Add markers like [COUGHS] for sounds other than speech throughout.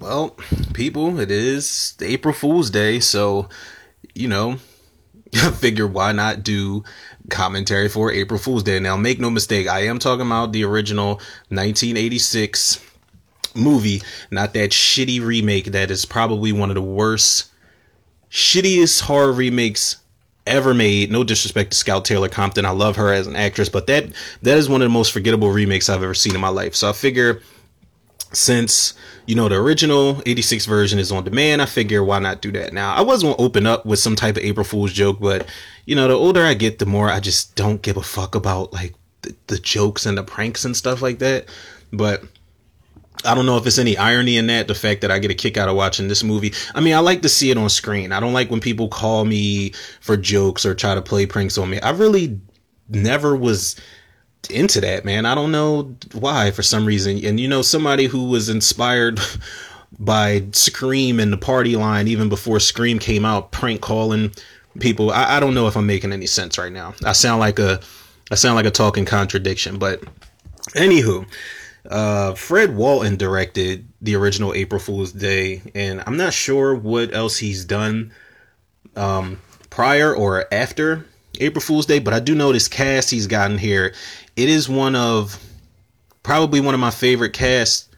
Well, people, it is April Fool's Day, so you know, [LAUGHS] figure why not do commentary for April Fool's Day. Now, make no mistake, I am talking about the original 1986 movie, not that shitty remake that is probably one of the worst, shittiest horror remakes ever made. No disrespect to Scout Taylor Compton. I love her as an actress, but that that is one of the most forgettable remakes I've ever seen in my life. So I figure since you know the original 86 version is on demand i figure why not do that now i was to open up with some type of april fool's joke but you know the older i get the more i just don't give a fuck about like the, the jokes and the pranks and stuff like that but I don't know if it's any irony in that, the fact that I get a kick out of watching this movie. I mean, I like to see it on screen. I don't like when people call me for jokes or try to play pranks on me. I really never was into that, man. I don't know why for some reason. And you know, somebody who was inspired [LAUGHS] by Scream and the party line even before Scream came out, prank calling people. I, I don't know if I'm making any sense right now. I sound like a I sound like a talking contradiction, but anywho, uh, Fred Walton directed the original April Fool's Day, and I'm not sure what else he's done um, prior or after April Fool's Day, but I do know this cast he's gotten here it is one of probably one of my favorite casts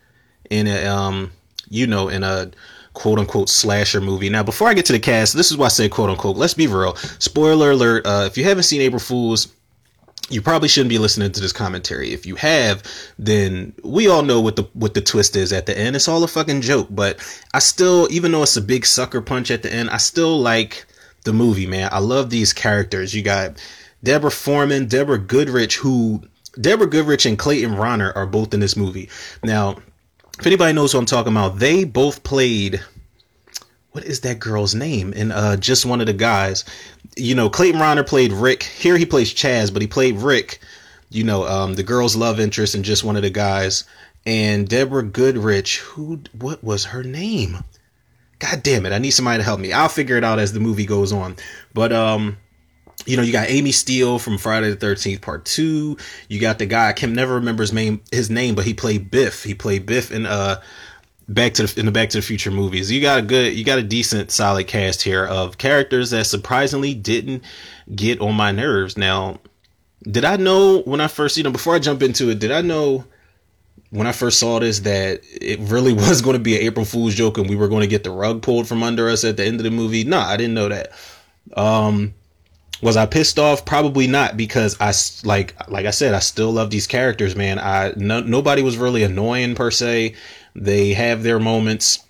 in a um you know in a quote unquote slasher movie. Now before I get to the cast, this is why I say quote unquote. Let's be real. Spoiler alert. Uh, if you haven't seen April Fools. You probably shouldn't be listening to this commentary. If you have, then we all know what the what the twist is at the end. It's all a fucking joke. But I still, even though it's a big sucker punch at the end, I still like the movie, man. I love these characters. You got Deborah Foreman, Deborah Goodrich, who Deborah Goodrich and Clayton Rohner are both in this movie. Now, if anybody knows who I'm talking about, they both played what is that girl's name? And uh, just one of the guys. You know, Clayton Rohner played Rick. Here he plays Chaz, but he played Rick. You know, um, the girl's love interest and just one of the guys. And Deborah Goodrich, who what was her name? God damn it! I need somebody to help me. I'll figure it out as the movie goes on. But um, you know, you got Amy Steel from Friday the Thirteenth Part Two. You got the guy I can never remember his name, his name, but he played Biff. He played Biff in uh Back to the in the Back to the Future movies. You got a good, you got a decent, solid cast here of characters that surprisingly didn't get on my nerves. Now, did I know when I first, you know, before I jump into it, did I know when I first saw this that it really [LAUGHS] was going to be an April Fool's joke and we were going to get the rug pulled from under us at the end of the movie? No, I didn't know that. Um, was I pissed off? Probably not because I like like I said I still love these characters, man. I no, nobody was really annoying per se. They have their moments.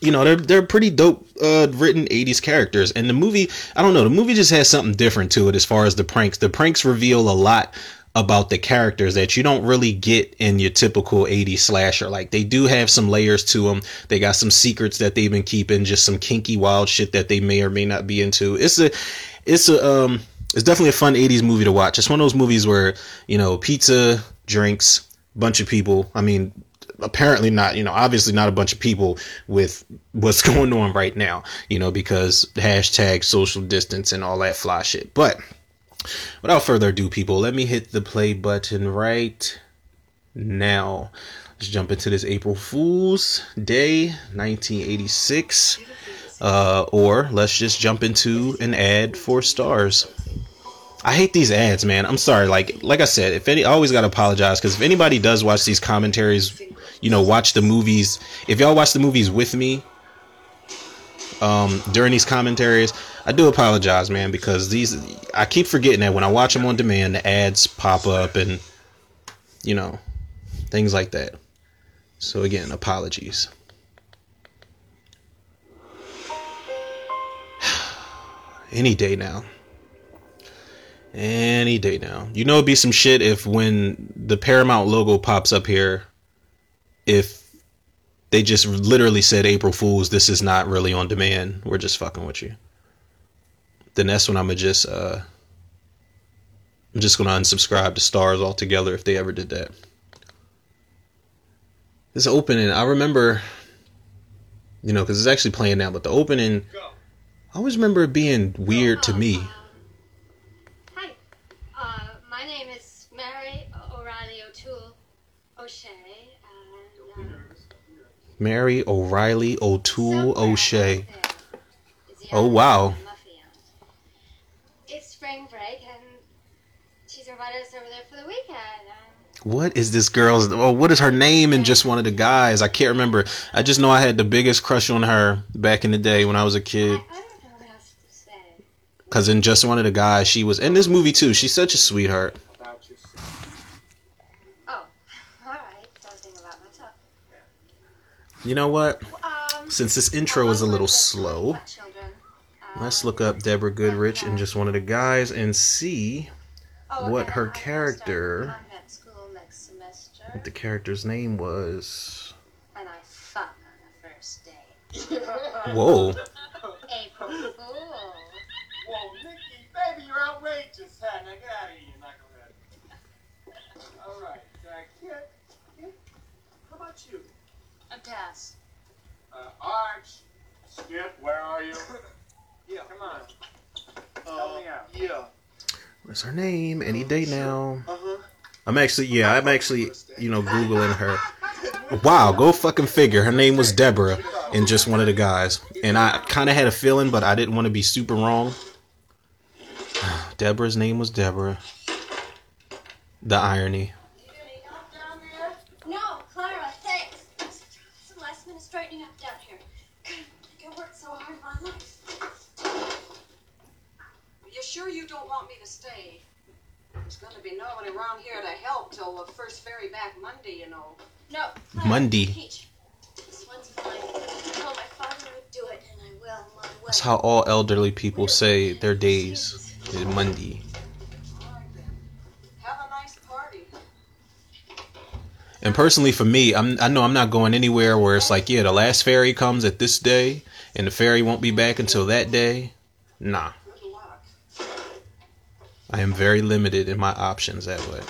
You know, they're they're pretty dope uh, written 80s characters. And the movie, I don't know, the movie just has something different to it as far as the pranks. The pranks reveal a lot about the characters that you don't really get in your typical 80s slasher. Like they do have some layers to them. They got some secrets that they've been keeping, just some kinky wild shit that they may or may not be into. It's a it's a um it's definitely a fun 80s movie to watch. It's one of those movies where, you know, pizza, drinks, bunch of people. I mean, apparently not, you know, obviously not a bunch of people with what's [LAUGHS] going on right now, you know, because hashtag social distance and all that fly shit. But without further ado, people, let me hit the play button right now. Let's jump into this April Fool's Day 1986. Uh, or let's just jump into an ad for Starz. I hate these ads, man. I'm sorry. Like like I said, if any, I always gotta apologize because if anybody does watch these commentaries, you know, watch the movies. If y'all watch the movies with me, um, during these commentaries, I do apologize, man, because these I keep forgetting that when I watch them on demand, the ads pop up and you know things like that. So again, apologies. [SIGHS] any day now. Any day now. You know it'd be some shit if when the Paramount logo pops up here, if they just literally said April Fools, this is not really on demand. We're just fucking with you. Then that's when I'ma just uh I'm just gonna unsubscribe to Starz altogether if they ever did that. This opening, I remember, you know, because it's actually playing now, but the opening. I always remember it being weird to me. Hi, uh, my name is Mary O'Reilly O'Toole O'Shea, and uh, Mary O'Reilly O'Toole O'Shea. out there is the Oh, wow. of Muffy Island. It's spring break and she's invited us over there for the weekend. And What is this girl's? Oh, what is her name? And just one of the guys. I can't remember. I just know I had the biggest crush on her back in the day when I was a kid. I don't know what else to say. Cause in just one of the guys, she was in this movie too. She's such a sweetheart. Oh, alright. Something about myself. You know what? Um, Since this intro is a little slow, let's Um, look up Deborah Goodrich and just one of the guys and see oh, what her I'm gonna start character- convent school next semester, what the character's name was. and I fuck on the first day. [LAUGHS] Whoa. April Fool. Whoa, Nikki, baby, you're outrageous. Huh? Now get out of here, knucklehead. All right, uh, kid, kid, how about you? A Tess. Uh, Arch. Skip, where are you? [LAUGHS] yeah, come on. Help me out. Yeah. What's her name? Any day now. I'm actually, yeah, I'm actually, you know, Googling her. Wow, go fucking figure. Her name was Deborah and just one of the guys. And I kind of had a feeling, but I didn't want to be super wrong. [SIGHS] Deborah's name was Deborah. The irony. No, Clara, thanks. Some last minute straightening up down here. I worked so hard my life. You sure you don't want me to stay? There's gonna be nobody around here to help till the first ferry back Monday, you know. No, Clara, Monday. Peach. This one's mine. I my father would do it, and I will my way. That's how all elderly people say their days. is Monday. All right then. Have a nice party. And personally, for me, I'm I know I'm not going anywhere where it's like, yeah, the last ferry comes at this day, and the ferry won't be back until that day. Nah, Good luck. I am very limited in my options that way.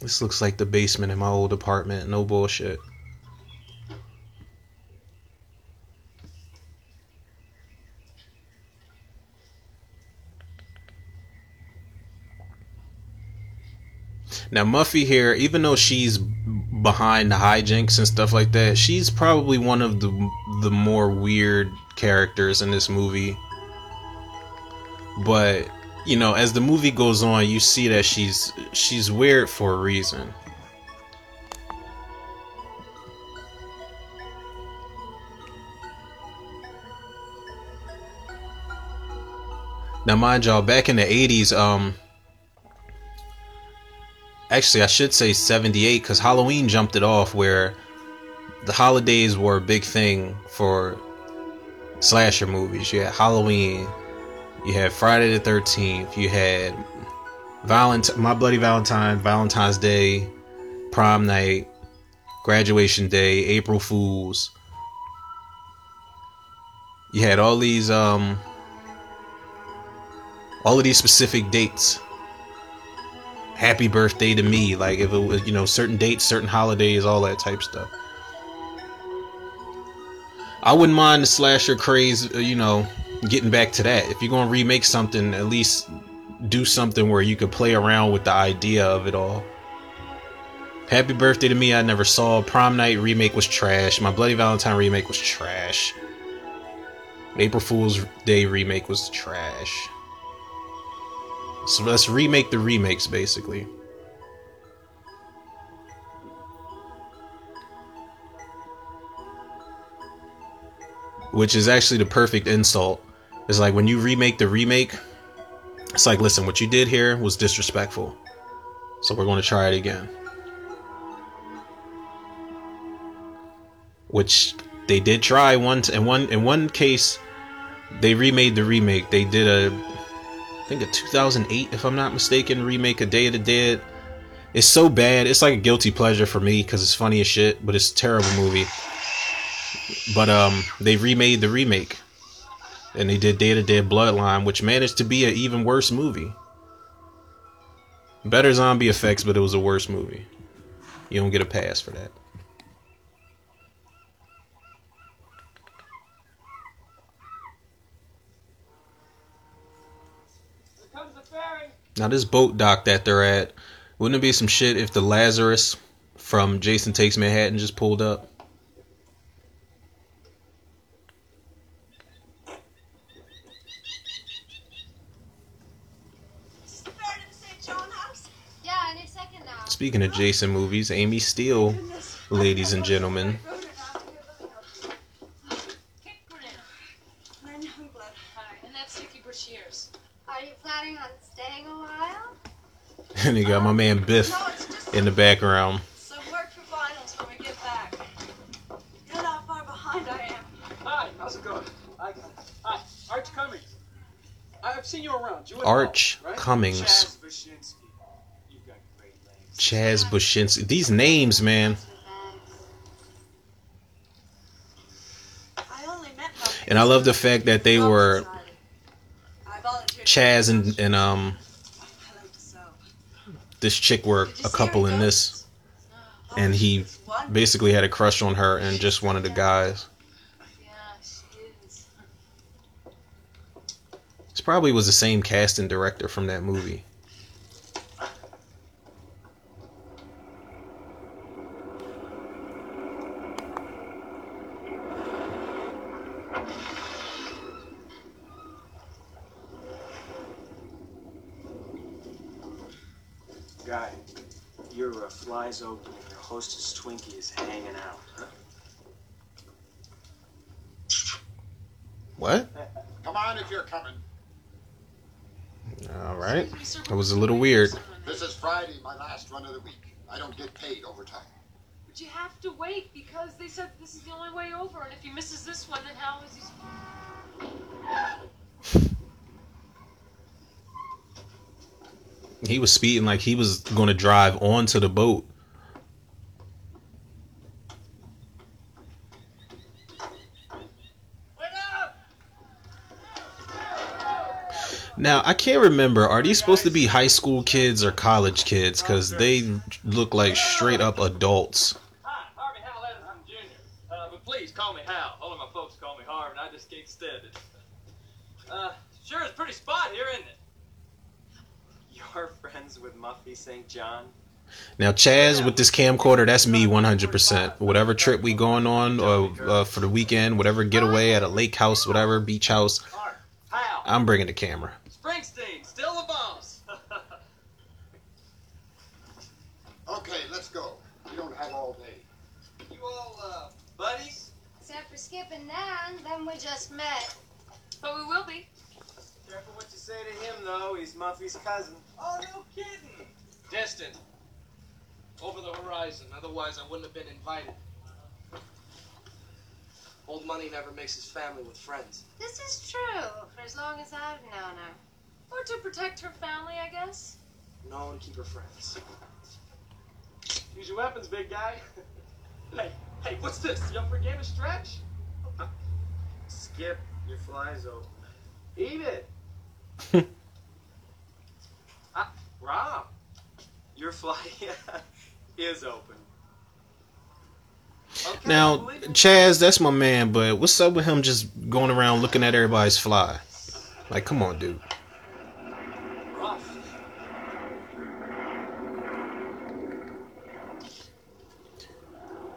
This looks like the basement in my old apartment. No bullshit. Now Muffy here, even though she's behind the hijinks and stuff like that, she's probably one of the the more weird characters in this movie. But you know, as the movie goes on, you see that she's she's weird for a reason. Now, mind y'all, back in the '80s, um, actually, I should say '78 because Halloween jumped it off, where the holidays were a big thing for slasher movies. You had Halloween, you had Friday the Thirteenth, you had Valent, My Bloody Valentine, Valentine's Day, Prom Night, Graduation Day, April Fools. You had all these um all of these specific dates. Happy birthday to me, like if it was, you know, certain dates, certain holidays, all that type stuff. I wouldn't mind the slasher craze, uh, you know, getting back to that. If you're gonna remake something, at least do something where you could play around with the idea of it all. Happy birthday to me, I never saw. Prom night remake was trash. My Bloody Valentine remake was trash. April Fool's Day remake was trash. So let's remake the remakes, basically. Which is actually the perfect insult. It's like when you remake the remake, it's like, listen, what you did here was disrespectful. So we're going to try it again. Which they did try once in one in one case they remade the remake. They did a think a 2008 if I'm not mistaken remake of Day of the Dead. It's so bad. It's like a guilty pleasure for me cuz it's funny as shit, but it's a terrible movie. But um they remade the remake. And they did Day of the Dead Bloodline, which managed to be an even worse movie. Better zombie effects, but it was a worse movie. You don't get a pass for that. Here comes the ferry. Now this boat dock that they're at, Wouldn't it be some shit if the Lazarus from Jason Takes Manhattan just pulled up? Yeah, and it's second now. Speaking of Jason movies, Amy Steel, ladies and gentlemen. Kick Grin. Hi, and that's Vicky Brashares. Are you planning on staying a while? [LAUGHS] And you got my man Biff No, it's just in the background. some work for finals when we get back. You how far behind I am. Hi, how's it going? I got it. Hi, Arch Cummings. I've seen you around. You and Arch Paul, right? Cummings. Chaz Bashinsky. You've got great names. Chaz Bushinsky. These names, man. I only met Muffy And I love the fact that they were Chaz and, and um I like to sew. This chick were a couple in this. And he basically had a crush on her and just one of the guys. Yeah, she is. This probably was the same casting director from that movie. Your uh, open and your hostess Twinkie is hanging out. Huh? What? Come on if you're coming. All right. That was a little weird. This is Friday, my last run of the week. I don't get paid overtime. But you have to wait because they said this is the only way over, and if he misses this one, then how is he? He was speeding like he was going to drive onto the boat. Now, I can't remember. Are these supposed to be high school kids or college kids? Because they look like straight up adults. Hi, Harvey Howell Edison Jr. Uh, but please call me Hal. All of my folks call me Harv, and I just can't stand it. Uh, sure, it's a pretty spot here, isn't it? You're friends with Muffy St. John? Now, Chaz with this camcorder, that's me 100%. Whatever trip we going on or uh, for the weekend, whatever getaway at a lake house, whatever, beach house, I'm bringing the camera. Springsteen, still the boss. [LAUGHS] Okay, let's go. We don't have all day. you all, uh, buddies? Except for Skip and Nan, them we just met. But we will be. Careful what you say to him, though. He's Muffy's cousin. Oh, no kidding. Distant. Over the horizon. Otherwise, I wouldn't have been invited. Old money never mixes family with friends. This is true, for as long as I've known her. Or to protect her family, I guess. No one keep her friends. Use your weapons, big guy. [LAUGHS] hey, hey, what's this? You up for a game of stretch? Skip, your fly's open. Eat it. [LAUGHS] ah, Rob. Your fly [LAUGHS] is open. Okay, Now. Chaz, that's my man, but what's up with him just going around looking at everybody's fly? Like, come on, dude. Rough.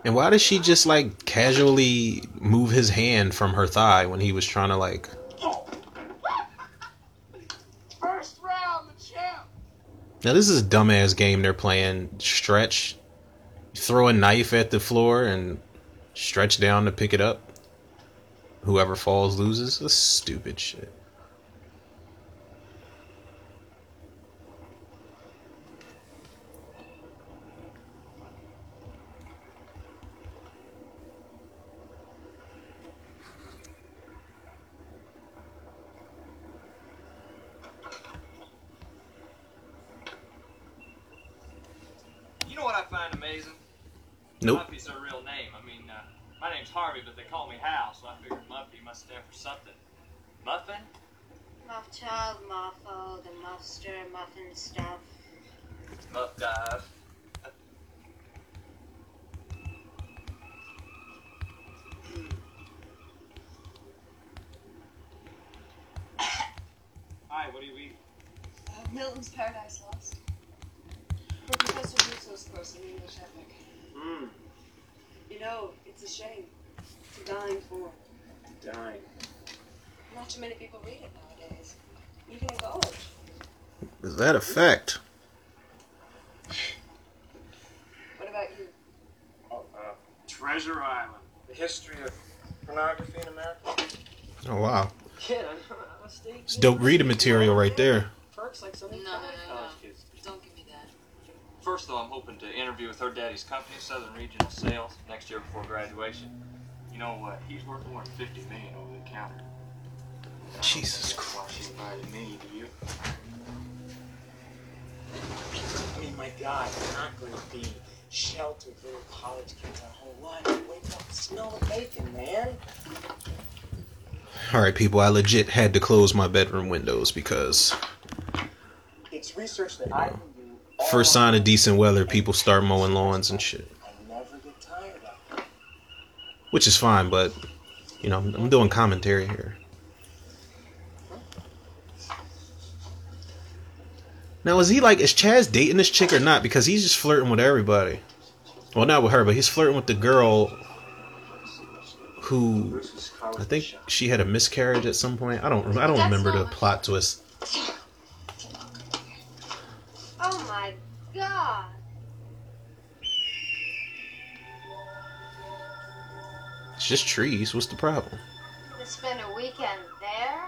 And why does she just like casually move his hand from her thigh when he was trying to like? First round, the champ. Now this is a dumbass game they're playing. Stretch, throw a knife at the floor and stretch down to pick it up. Whoever falls loses. That's stupid shit. You know what amazing? Nope. Muffy's her real name. I mean, uh, my name's Harvey, but they call me Hal, so I figured Muffy must stand for something. Muffin? Muff child, muffo, the muffster, muffin stuff. Muff dive. [COUGHS] Hi, what do you eat? Uh, Milton's Paradise Lost. Professor Russo's first in English epic. Hmm. You know, it's a shame. It's a dying form. Dying. Not too many people read it nowadays, even in college. Is that a fact? What about you? Oh, uh, Treasure Island. The history of pornography in America. Oh wow, Kid, I'm, I'm a state. it's dope reading material right there. Perks like so No, many no, no, college no. kids. Don't give me that. First, though, I'm hoping to interview with her daddy's company, Southern Regional Sales, next year before graduation. You know what? He's worth more than 50 million over the counter. Jesus That's why she invited me, do you? I mean, my God, they're not going to be sheltered little college kids our whole life. Wake up, smell the bacon, man. All right, people. I legit had to close my bedroom windows because It's research that I can do. First sign of decent weather, people start mowing lawns and shit, which is fine. But you know, I'm doing commentary here. Now, is he like is Chaz dating this chick or not? Because he's just flirting with everybody. Well, not with her, but he's flirting with the girl who I think she had a miscarriage at some point. I don't. I don't remember the plot twist. Oh my god. It's just trees. What's the problem? To spend a weekend there?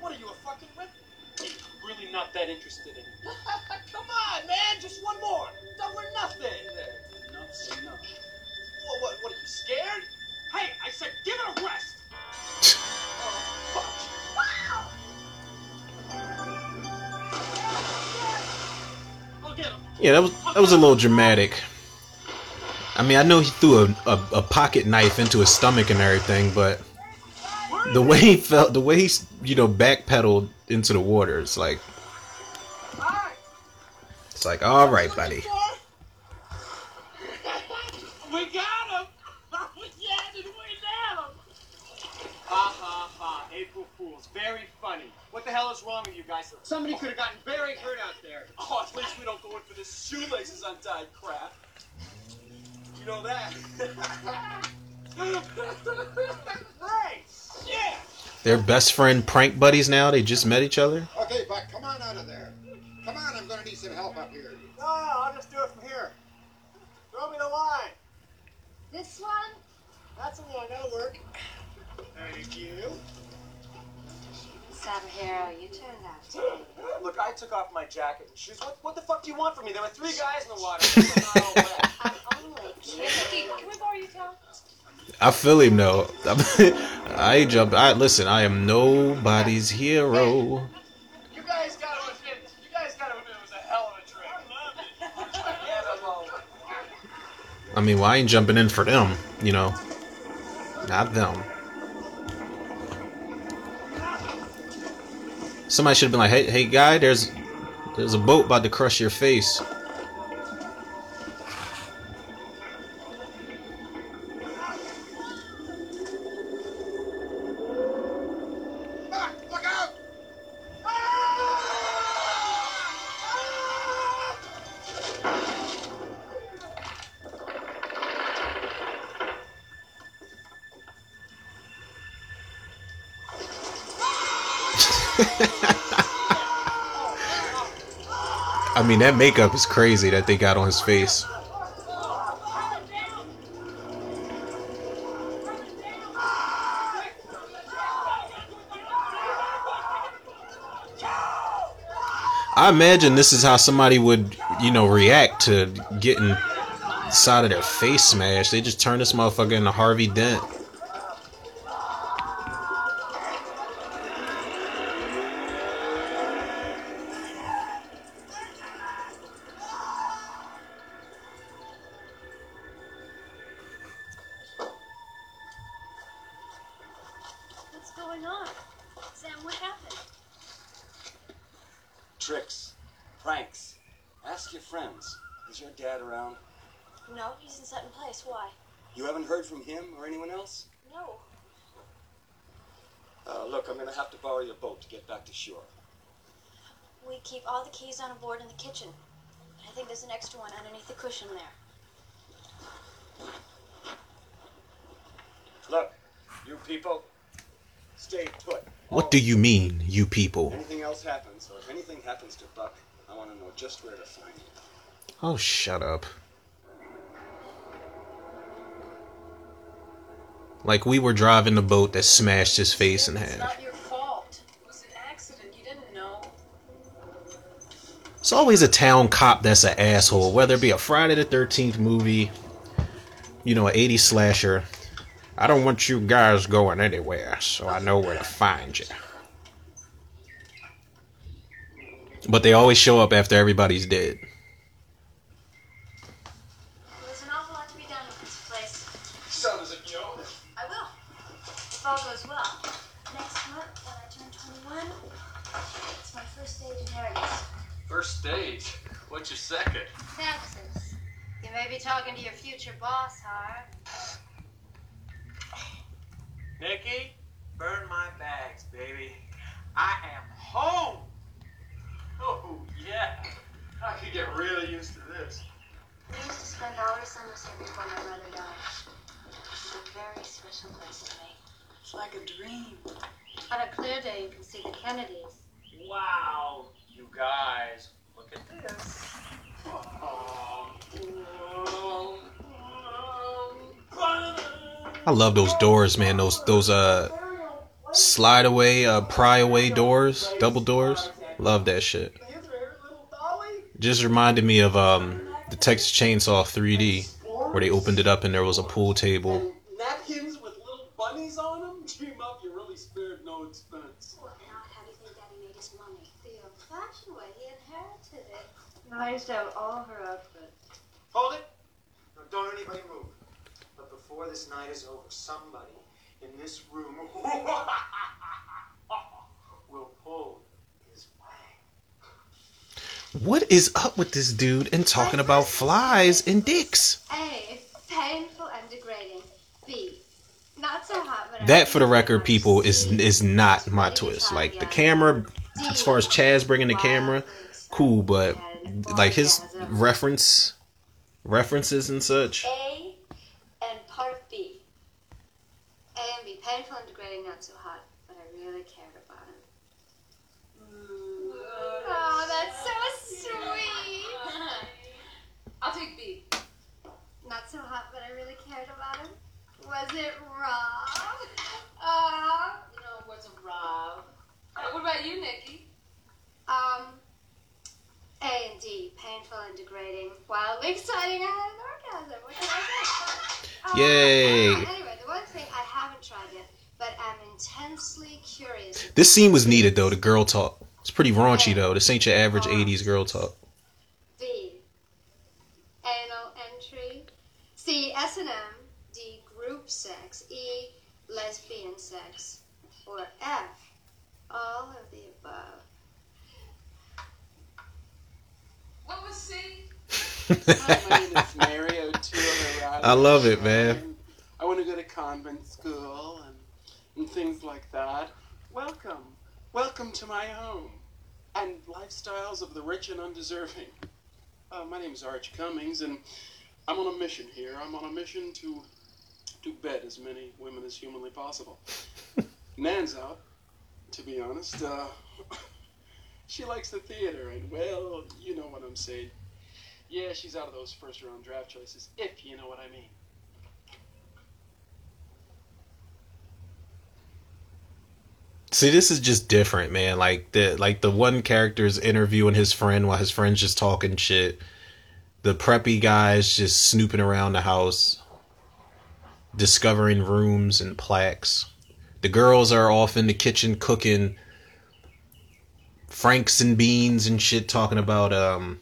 What are you, a fucking rip? Really not that interested in [LAUGHS] Come on, man, just one more. Don't we're nothing. Enough's enough. What, what, what, are you scared? Hey, I said give it a rest. [LAUGHS] Yeah, that was that was a little dramatic. I mean, I know he threw a, a, a pocket knife into his stomach and everything, but the way he felt, the way he you know backpedaled into the water, it's like it's like all right, buddy. We got him! yeah, did we got him? Ha ha ha, April Fools. Very funny. What the hell is wrong with you guys? Somebody could have gotten very hurt out there. Oh, at least we don't go in for this shoelaces untied crap. You know that? [LAUGHS] hey! Yeah! They're best friend prank buddies now. They just met each other. Okay, Buck, come on out of there. Come on, I'm gonna need some help up here. No, I'll just do it from here. Throw me the line. This one? That's the one. That'll work. Thank you. Sabahiro, you turned out. to be. Look, I took off my jacket and shoes. What, what the fuck do you want from me? There were three guys in the water. They were not all wet. I'm only kidding. Can we borrow your towel? I feel him though. [LAUGHS] I ain't jump. I listen. I am nobody's hero. You guys gotta admit, you guys gotta admit it was a hell of a trick. yeah, I mean, well, I ain't jumping in for them. You know, not them. Somebody should have been like, "Hey, hey, guy, there's there's a boat about to crush your face." Mean, that makeup is crazy that they got on his face. I imagine this is how somebody would, you know, react to getting side of their face smashed. They just turn this motherfucker into Harvey Dent. Boat to get back to shore. We keep all the keys on a board in the kitchen. I think there's an extra one underneath the cushion there. Look, you people, stay put. What do you mean, you people? Anything else happens, or if anything happens to Buck, I want to know just where to find him. Oh, shut up. Like we were driving the boat that smashed his face in It's half. It's always a town cop that's an asshole, whether it be a Friday the 13th movie, you know, an 80s slasher. I don't want you guys going anywhere, so I know where to find you. But they always show up after everybody's dead. Second? Taxes. You may be talking to your future boss, Har. Nikki, burn my bags, baby. I am home. Oh, yeah. I could get really used to this. We used to spend all our summers here before my brother died. It's a very special place to me. It's like a dream. On a clear day, you can see the Kennedys. Wow. You guys, look at this. I love those doors, man. Those those uh slide away, uh pry away doors, double doors. Love that shit. Just reminded me of um the Texas Chainsaw 3D where they opened it up and there was a pool table. Napkins with little bunnies on them? Dream up, you really spared no expense. Well, now, how do you think Daddy made his money? The old-fashioned way. He inherited it. No, I used to have all her outfits. Hold it! No, don't anybody move. But before this night is over, somebody in this room [LAUGHS] will pull his wang. What is up with this dude and talking about flies and dicks? A. Painful and degrading. B. Not so hot, but That, for the record, people, is is not my twist. Like the camera, as far as Chaz bringing the camera, cool, but like his reference references and such. A and part B. A and B. Painful and degrading, not so hot, but I really cared about him. Oh, that's so sweet. I'll take B. Not so hot, but I really cared about him. Was it Rob? Uh, You know what's a Rob? What about you, Nikki? um, A and D. Painful and degrading. Wildly exciting. I had an orgasm. What I say? Yay. Uh, anyway, the one thing I haven't tried yet, but I'm intensely curious. This scene was needed though. The girl talk. It's pretty raunchy though. This ain't your average '80s girl talk. B. Anal entry. C. S and M. D. Group sex. E. Lesbian sex. Or F. All of the above. What was C? My name is Mary O'Toole. I love it, man. I want to go to convent school and, and things like that. Welcome. Welcome to my home and lifestyles of the rich and undeserving. Uh, my name is Arch Cummings, and I'm on a mission here. I'm on a mission to to bed as many women as humanly possible. [LAUGHS] Nan's out, to be honest. Uh, she likes the theater, and well, you know what I'm saying. Yeah, she's out of those first round draft choices, if you know what I mean. See, this is just different, man. Like the like the one character's interviewing his friend while his friend's just talking shit. The preppy guy's just snooping around the house, discovering rooms and plaques. The girls are off in the kitchen cooking franks and beans and shit, talking about um.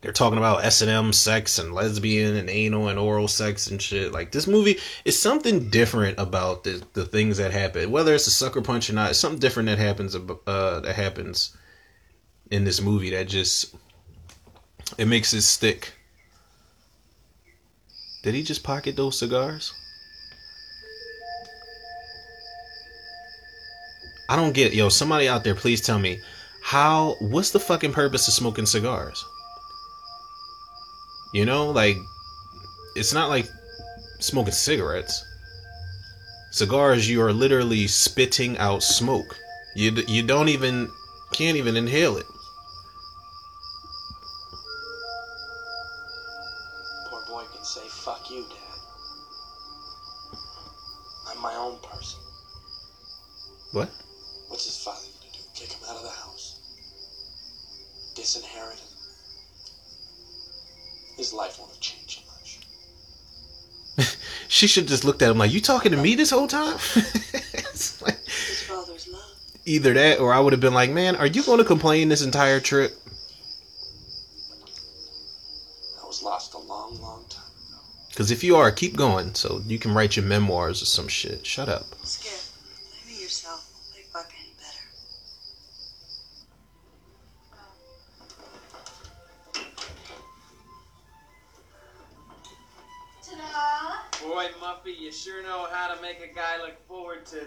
They're talking about S and M sex and lesbian and anal and oral sex and shit. Like this movie is something different about the the things that happen. Whether it's a sucker punch or not, it's something different that happens. Uh, that happens in this movie that just it makes it stick. Did he just pocket those cigars? I don't get yo. Somebody out there, please tell me how. What's the fucking purpose of smoking cigars? You know, like it's not like smoking cigarettes. Cigars, you are literally spitting out smoke. You you don't even can't even inhale it. Poor boy can say, fuck you, Dad. I'm my own person. What? She should just looked at him like, "You talking to me this whole time?" [LAUGHS] It's like, His father's love. either that, or I would have been like, "Man, are you going to complain this entire trip?" I was lost a long, long time ago. Because if you are, keep going, so you can write your memoirs or some shit. Shut up. Sure know how to make a guy look forward to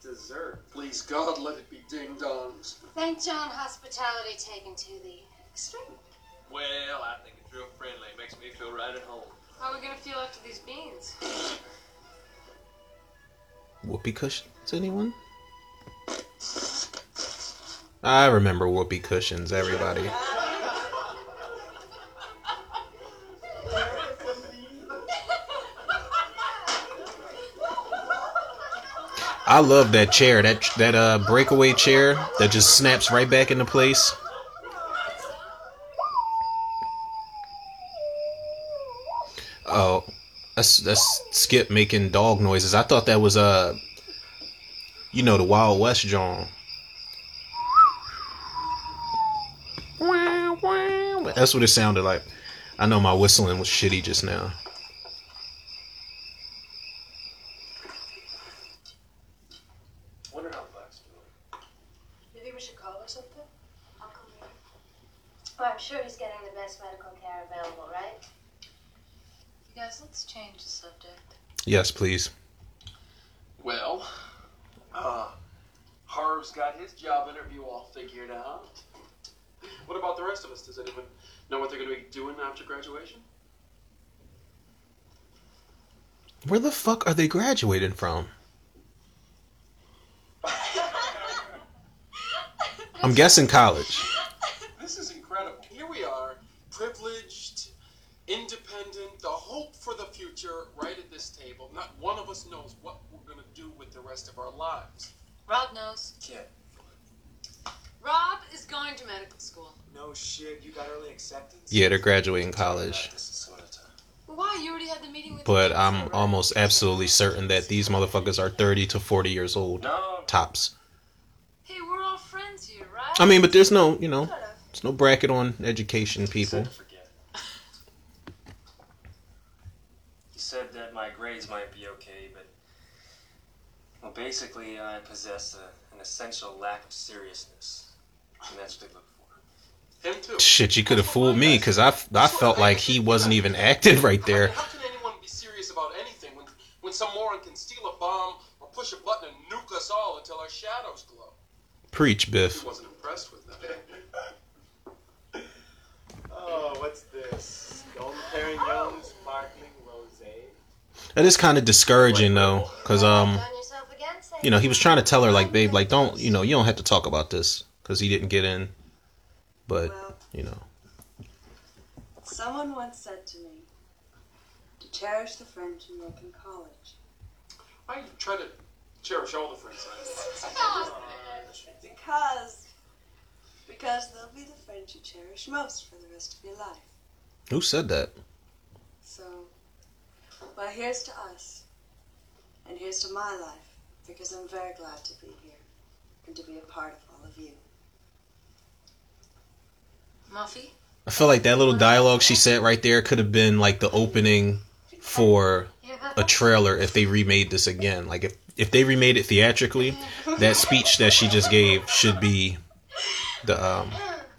dessert. Please, God, let it be ding dongs. St. John hospitality taken to the extreme. Well, I think it's real friendly. It makes me feel right at home. How are we gonna feel after these beans? Whoopee cushions, anyone? I remember whoopee cushions, everybody. I love that chair, that that uh breakaway chair that just snaps right back into place. Oh, that's that's Skip making dog noises. I thought that was uh, you know, the Wild West John. That's what it sounded like. I know my whistling was shitty just now. Wonder how Buck's doing. You think we should call or something? I'll call you. Well, I'm sure he's getting the best medical care available, right? You guys, let's change the subject. Yes, please. Well, uh, Harv's got his job interview all figured out. What about the rest of us? Does anyone know what they're going to be doing after graduation? Where the fuck are they graduating from? [LAUGHS] I'm guessing college. This is incredible. Here we are, privileged, independent, the hope for the future right at this table. Not one of us knows what we're going to do with the rest of our lives. Rob knows. Kid. Rob is going to medical school. No shit, you got early acceptance? Yeah, they're graduating college. This is sort of time. Why? You already had the meeting with. But the I'm right? almost absolutely certain that these motherfuckers are 30 to 40 years old. No. Tops. Hey, we're all friends here, right? I mean, but there's no, you know, there's no bracket on education, people. Said to forget. He said that my grades might be okay, but well, basically, I possess a, an essential lack of seriousness, and that's what they look for. Him too. Shit, you could have fooled me because I, I felt like he wasn't even acting right there. How can anyone be serious about anything when, when some moron can steal a bomb or push a button and nuke us all until our shadows glow? Preach, He Biff. wasn't impressed with that. [LAUGHS] Oh, what's this? Dom Perignon sparkling rosé. That is kind of discouraging though, because um, Done yourself again, St. you know, he was trying to tell her like, babe, like, don't, you know, you don't have to talk about this because he didn't get in. But Well, you know, someone once said to me to cherish the friends you make in college. I try to cherish all the friends I have. Because, because they'll be the friends you cherish most for the rest of your life. who said that? So, well, here's to us. And here's to my life, because I'm very glad to be here and to be a part of all of you. Muffy. I feel like that little dialogue she said right there could have been like the opening for a trailer if they remade this again. Like if if they remade it theatrically, that speech that she just gave should be the um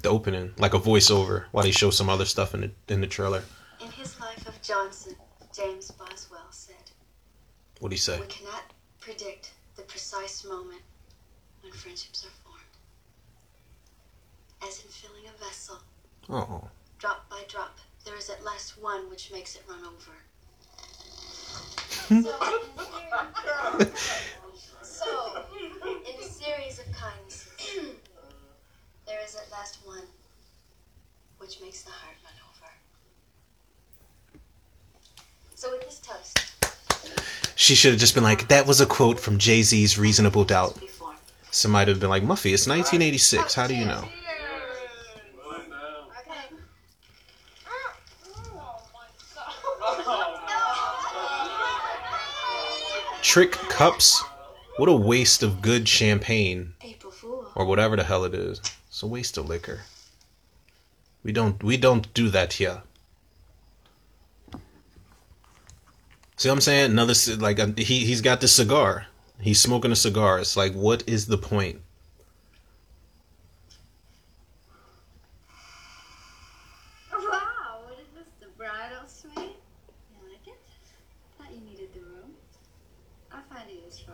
the opening, like a voiceover while they show some other stuff in the in the trailer. In his life of Johnson, James Boswell said, What'd he say? We cannot predict the precise moment when friendships are formed. As in filling a vessel, Oh. drop by drop, there is at last one which makes it run over. Hmm? So, in a series of kindnesses, there is at last one which makes the heart run over. So, with this toast, She should have just been like, that was a quote from Jay Z's Reasonable Doubt. Somebody would have been like, Muffy, it's 1986. How do you know? Trick cups? What a waste of good champagne. Or whatever the hell it is. It's a waste of liquor. We don't we don't do that here. See what I'm saying? Another like uh, he he's got this cigar. He's smoking a cigar. It's like what is the point? Wow, what is this? The bridal suite? You like it? Thought you needed the room. I'll find a use for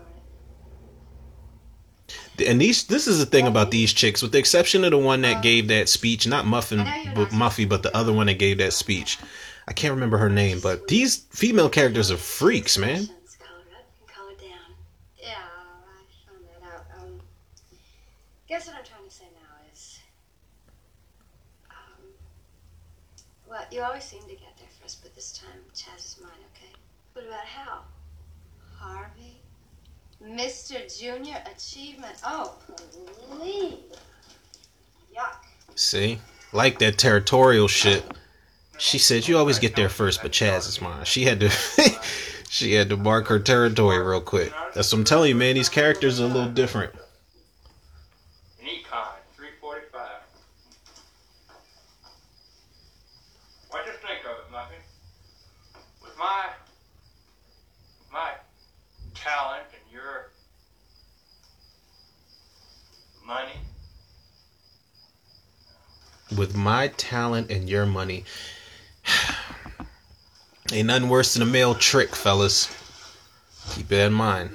it. And these this is the thing about these chicks with the exception of the one that gave that speech, not Muffin but Muffy, but the other one that gave that speech. I can't remember her name, but these female characters are freaks, man. Color up and color down. Yeah, I found that out. Um, guess what I'm trying to say now is, um, well, you always seem to get there first, but this time Chaz is mine, okay? What about Hal? Harvey? Mr. Junior Achievement. Oh, please. Yuck. See? Like that territorial shit. She said you always get there first, but Chaz is mine. She had to [LAUGHS] she had to mark her territory real quick. That's what I'm telling you, man. These characters are a little different. Econ, 345. Why just think of it? With my, with my talent and your money, With my talent and your money. Ain't nothing worse than a male trick, fellas. Keep that in mind.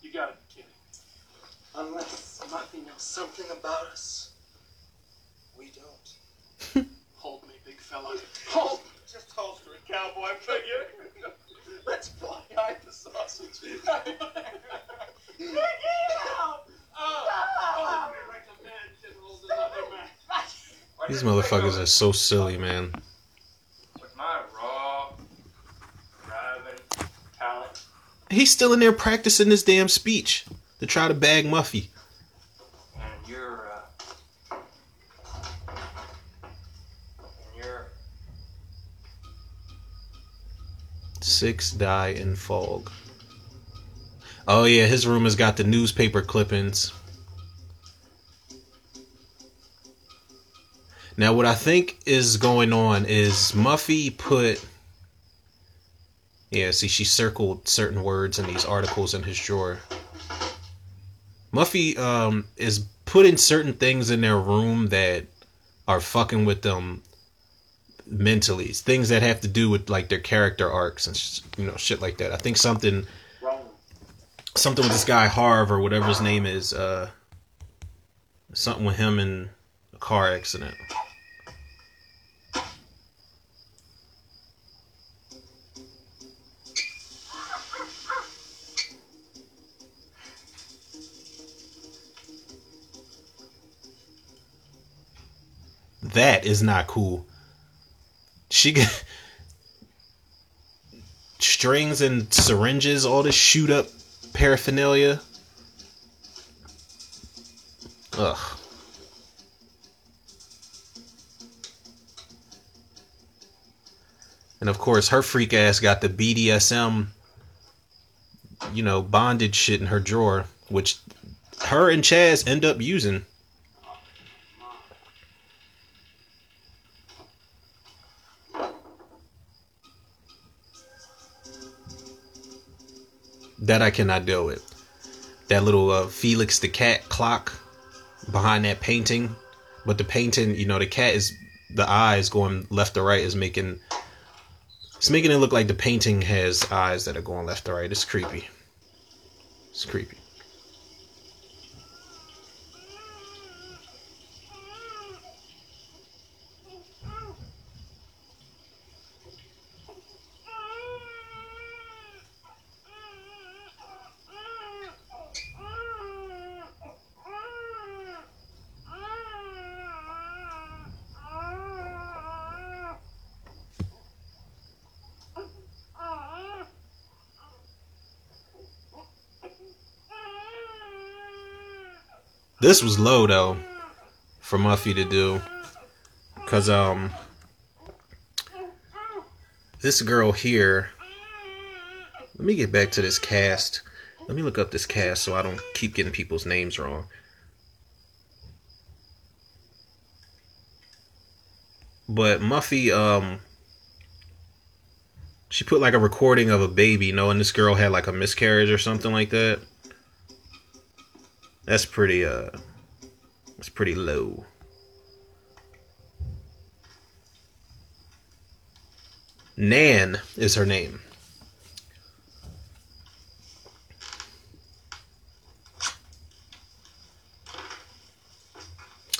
You gotta be kidding. Unless Muffy knows something about us. We don't. Hold me, big fella. Hold me. Just holster it, cowboy figure. Let's fly hide the sausage. Pick it up! Oh, hold me like a man should hold another man. Why These just think of motherfuckers it? are so silly, man. With my raw, driving talent, He's still in there practicing this damn speech to try to bag Muffy. and your, uh, and your Six die in fog. Oh yeah, his room has got the newspaper clippings. Now what I think is going on is Muffy put Yeah, see she circled certain words in these articles in his drawer. Muffy um is putting certain things in their room that are fucking with them mentally. Things that have to do with like their character arcs and you know shit like that. I think something something with this guy harv or whatever his name is uh something with him in a car accident that is not cool she get strings and syringes, all this shoot up paraphernalia. Ugh. And of course, her freak ass got the BDSM, you know, bondage shit in her drawer, which her and Chaz end up using. That I cannot deal with. That little uh, Felix the cat clock behind that painting, but the painting, you know, the cat is the eyes going left to right is making It's making it look like the painting has eyes that are going left to right. It's creepy. It's creepy. This was low though for Muffy to do. Cause um this girl here let me get back to this cast. Let me look up this cast so I don't keep getting people's names wrong. But Muffy um she put like a recording of a baby knowing this girl had like a miscarriage or something like that. That's pretty uh that's pretty low. Nan is her name.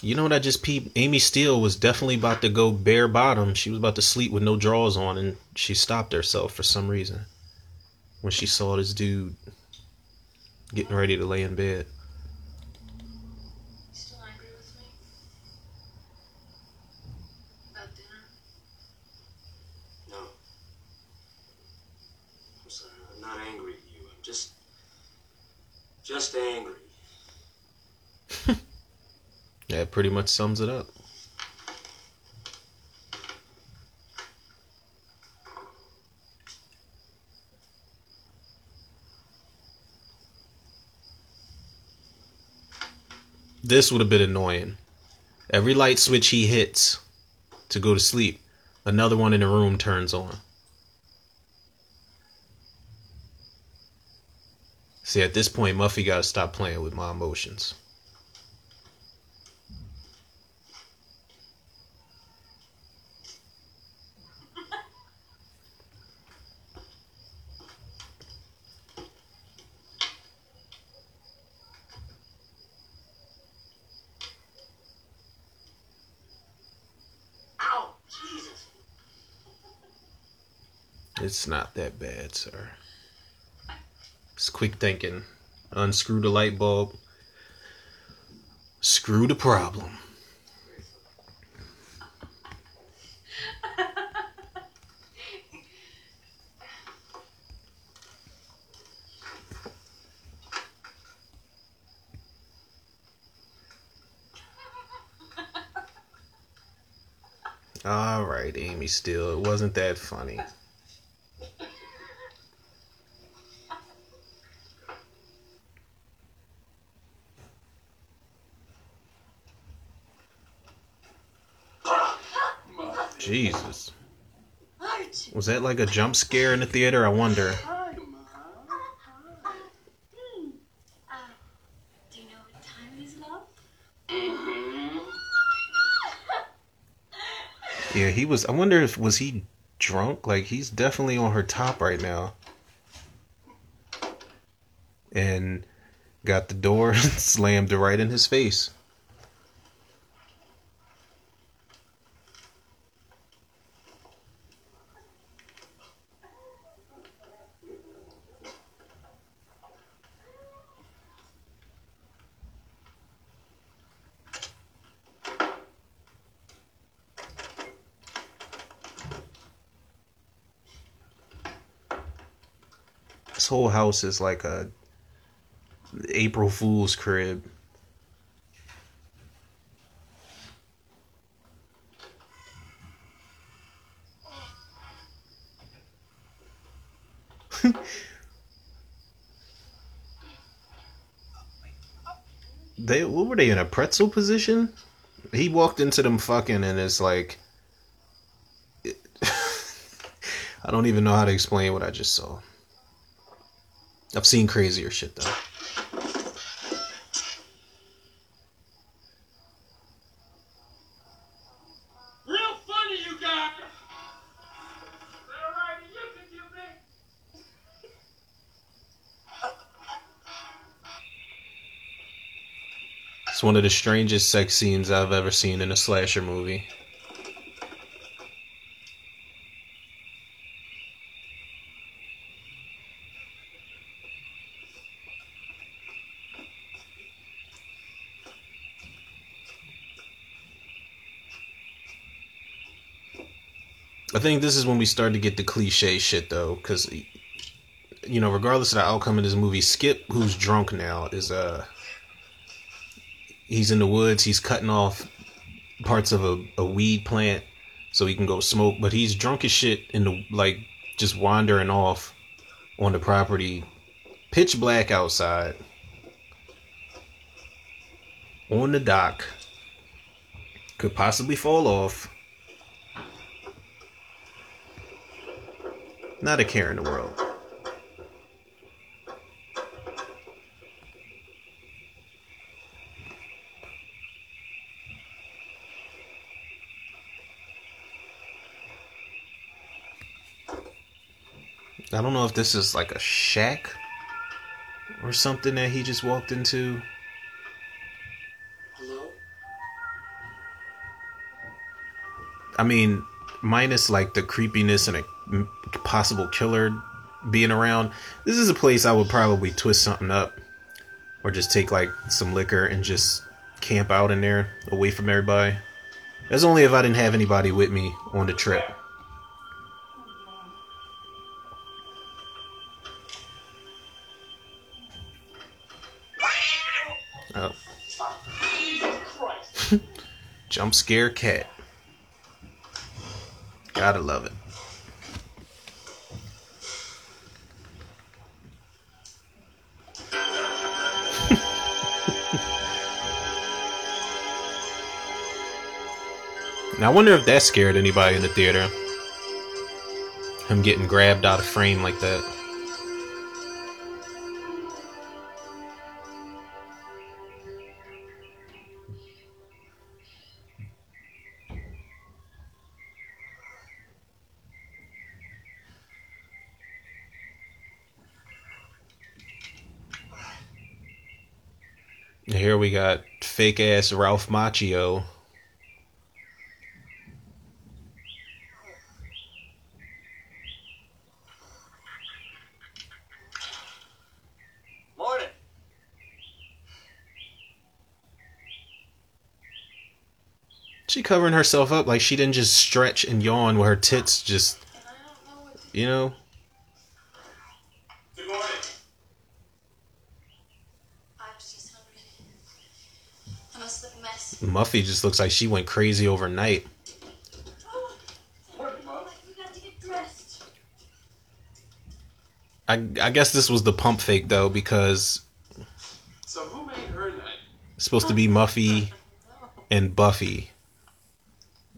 You know what I just peeped? Amy Steel was definitely about to go bare bottom. She was about to sleep with no drawers on, and she stopped herself for some reason when she saw this dude getting ready to lay in bed. Still angry with me? About dinner? No. I'm sorry. I'm not angry at you. I'm just. just angry. Pretty much sums it up. This would have been annoying. Every light switch he hits to go to sleep, another one in the room turns on. See, at this point, Muffy got to stop playing with my emotions. Ow! Jesus! It's not that bad, sir. It's quick thinking. Unscrew the light bulb. Screw the problem. All right, Amy. Still, it wasn't that funny. Jesus. Was that like a jump scare in the theater? I wonder. Hi, Mom. Do you know what time it is, love? Yeah, he was. I wonder if was he drunk? Like he's definitely on her top right now, and got the door [LAUGHS] slammed right in his face. This whole house is like a April Fool's crib. [LAUGHS] they what were they in a pretzel position? He walked into them fucking and it's like [LAUGHS] I don't even know how to explain what I just saw. I've seen crazier shit though. Real funny, you guys. It's one of the strangest sex scenes I've ever seen in a slasher movie. Think this is when we start to get the cliche shit though, because you know, regardless of the outcome of this movie, Skip, who's drunk now, is uh he's in the woods. He's cutting off parts of a, a weed plant so he can go smoke, but he's drunk as shit in the like just wandering off on the property, pitch black outside, on the dock, could possibly fall off. Not a care in the world. I don't know if this is like a shack or something that he just walked into. Hello? I mean, minus like the creepiness and a possible killer being around, this is a place I would probably twist something up or just take like some liquor and just camp out in there away from everybody. That's only if I didn't have anybody with me on the trip. Oh. [LAUGHS] Jump scare cat. Gotta love it. [LAUGHS] now I wonder if that scared anybody in the theater. Him getting grabbed out of frame like that. We got fake ass Ralph Macchio. Morning. She covering herself up like she didn't just stretch and yawn with her tits just, you know. Good morning. I was just hungry. I must look a mess. Muffy just looks like she went crazy overnight. We got to get dressed. I I guess this was the pump fake though because So who made her night? it's supposed to be Muffy and Buffy.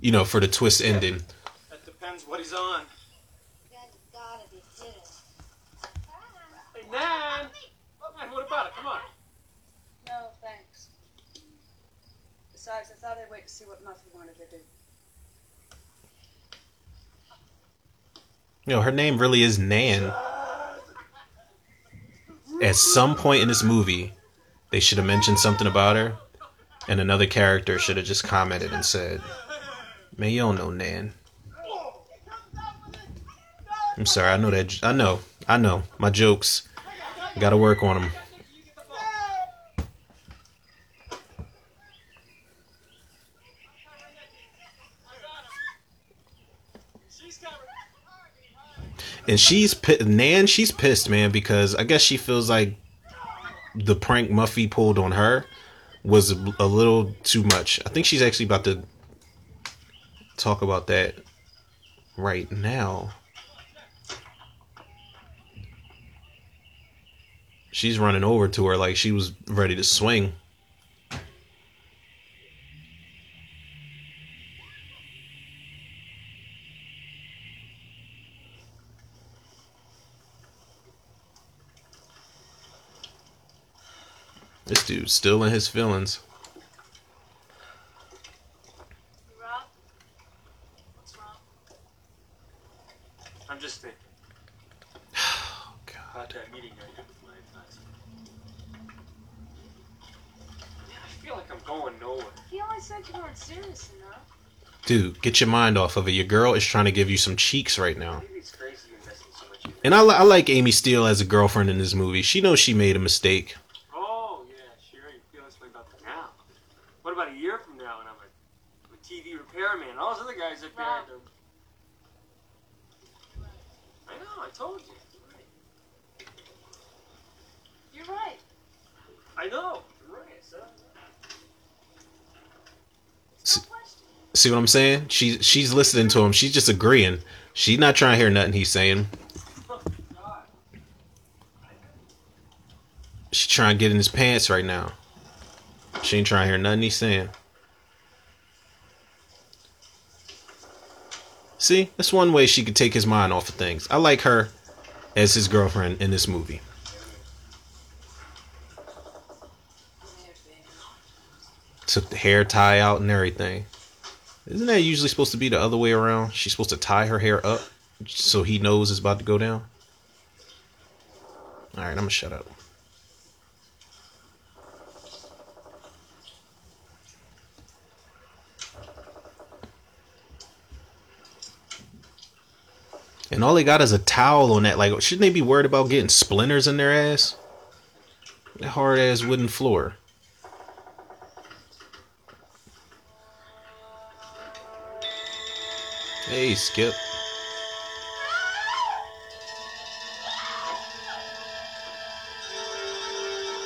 You know, for the twist ending. That depends what he's on. That gotta be hidden. Hey, Nan! Oh, man, what about it? Come on. No, thanks. Besides, I thought I'd wait see what Muffy wanted to do. You know, her name really is Nan. At some point in this movie, they should have mentioned something about her, and another character should have just commented and said, "Man, you don't know Nan." I'm sorry, I know that. I know, I know. My jokes, got to work on them. She's covered. And she's Nan. She's pissed, man, because I guess she feels like the prank Muffy pulled on her was a little too much. I think she's actually about to talk about that right now. She's running over to her like she was ready to swing. This dude's still in his feelings. Rob? What's wrong? I'm just thinking [SIGHS] Oh, God. about that meeting I had with my advisor. feel like I'm going nowhere. He always said you weren't serious enough. Dude, get your mind off of it. Your girl is trying to give you some cheeks right now. Maybe it's crazy you investing so much in And I, li- I like Amy Steel as a girlfriend in this movie. She knows she made a mistake. Oh, yeah, sure. You feel this way about that now. What about a year from now when I'm a, a TV repairman? All those other guys up there. Rob. they're- I know, I told you. You're right. I know. You're right, son. No. See what I'm saying? She she's listening to him. She's just agreeing. She's not trying to hear nothing he's saying. She's trying to get in his pants right now. She ain't trying to hear nothing he's saying. See, that's one way she could take his mind off of things. I like her as his girlfriend in this movie. Took the hair tie out and everything. Isn't that usually supposed to be the other way around? She's supposed to tie her hair up so he knows it's about to go down. All right, I'm gonna shut up. And all they got is a towel on that. Like, shouldn't they be worried about getting splinters in their ass? That hard ass wooden floor. Hey, Skip.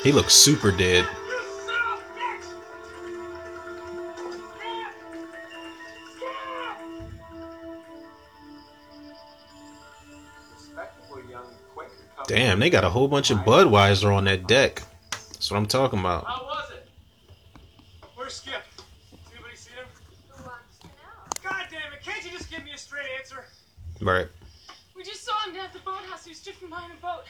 He looks super dead. Damn, they got a whole bunch of Budweiser on that deck. That's what I'm talking about. How was it? Where's Skip? Anybody seen him? Who wants to know? God damn it! Can't you just give me a straight answer? Right. We just saw him down at the boathouse. He was drifting behind a boat.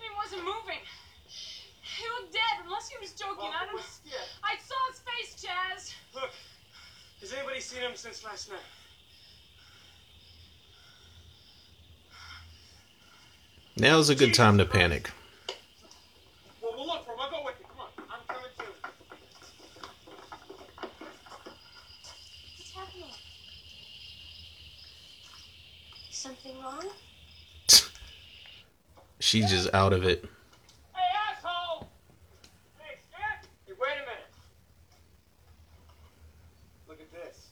He wasn't moving. He looked dead, unless he was joking. I don't know. I saw his face, Chaz. Look, has anybody seen him since last night? Now's a good time to panic. Well, we'll look for him. I'll go with you. Come on. I'm coming too. What's happening? Something wrong? [LAUGHS] She's just out of it. Hey, asshole! Hey, Skip! Hey, wait a minute. Look at this.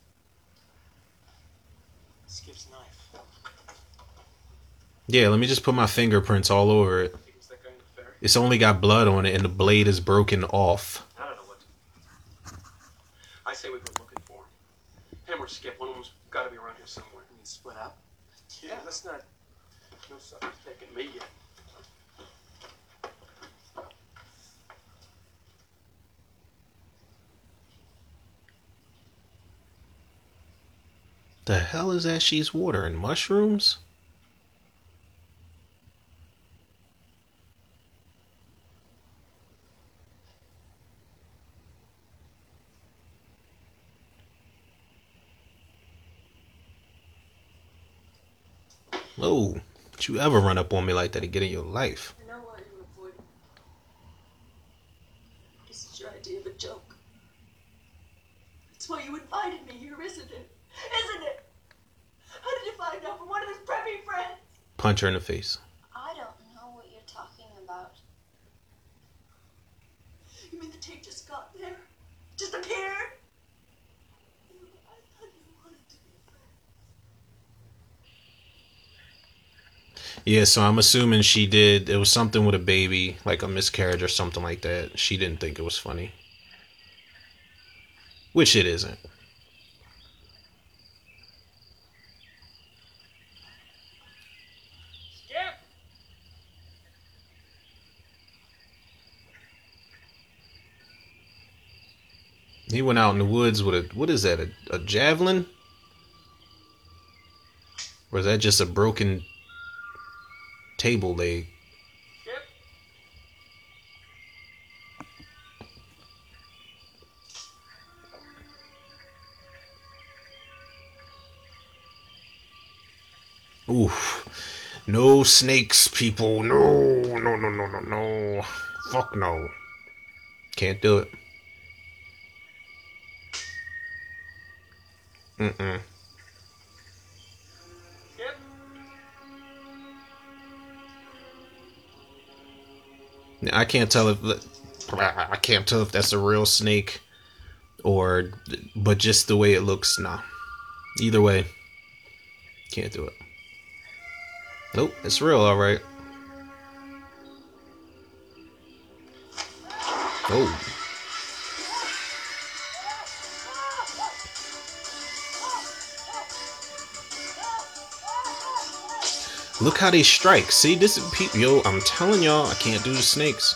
Skip's knife. Yeah, let me just put my fingerprints all over it. It's that guy in the ferry? It's only got blood on it and the blade is broken off. I don't know what to I say we go looking for him. Him or Skip. One of them's got to be around here somewhere. You mean split up? Yeah, let's not. No sucker's taking me yet. The hell is that she's watering? Mushrooms? Whoa, don't you ever run up on me like that again in your life? I know why you avoid me. This is your idea of a joke. That's why you invited me here, isn't it? Isn't it? How did you find out from one of his preppy friends? Punch her in the face. I don't know what you're talking about. You mean the tape just got there? Just appeared? I thought you wanted to be friends. Yeah, so I'm assuming she did. It was something with a baby, like a miscarriage or something like that. She didn't think it was funny. Which it isn't. Skip! He went out in the woods with a what is that? A, a javelin? Or is that just a broken table They. Yep. Oof. No snakes, people. No, no, no, no, no, no. Fuck no. Can't do it. Mm-mm. I can't tell if I can't tell if that's a real snake or but just the way it looks, nah. Either way, can't do it. Nope, it's real, all right. Oh. Look how they strike. See, this is pe- yo. I'm telling y'all, I can't do the snakes.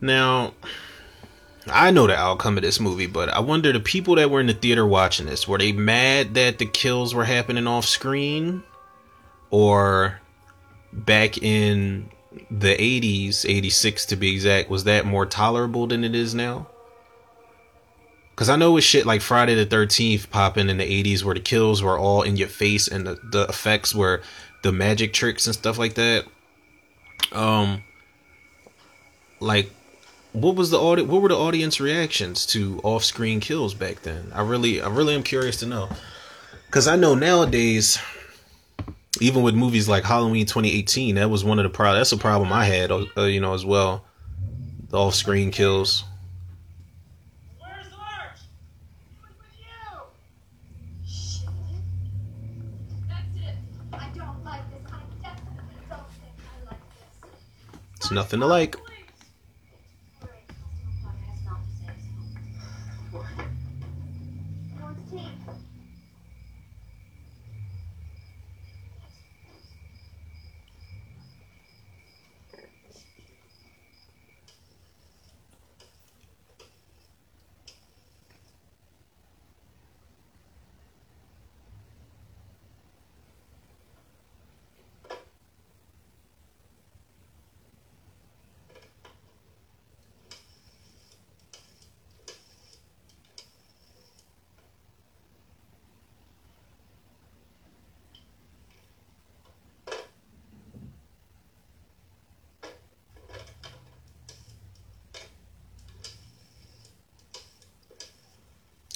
Now, I know the outcome of this movie, but I wonder the people that were in the theater watching this were they mad that the kills were happening off screen, or back in the 80s, 86 to be exact, was that more tolerable than it is now? Because I know with shit like Friday the 13th popping in the 80s where the kills were all in your face and the, the effects were the magic tricks and stuff like that. Um, like, what was the audi- What were the audience reactions to off-screen kills back then? I really, I really am curious to know. Because I know nowadays, even with movies like Halloween 2018, that was one of the pro. That's a problem I had, uh, you know, as well. The off-screen kills. Where's Lurch? He was with you. Shit. That's it. I don't like this. I definitely don't think I like this. It's nothing to like. Please. Great. Customer podcast not to say so. Everyone's team.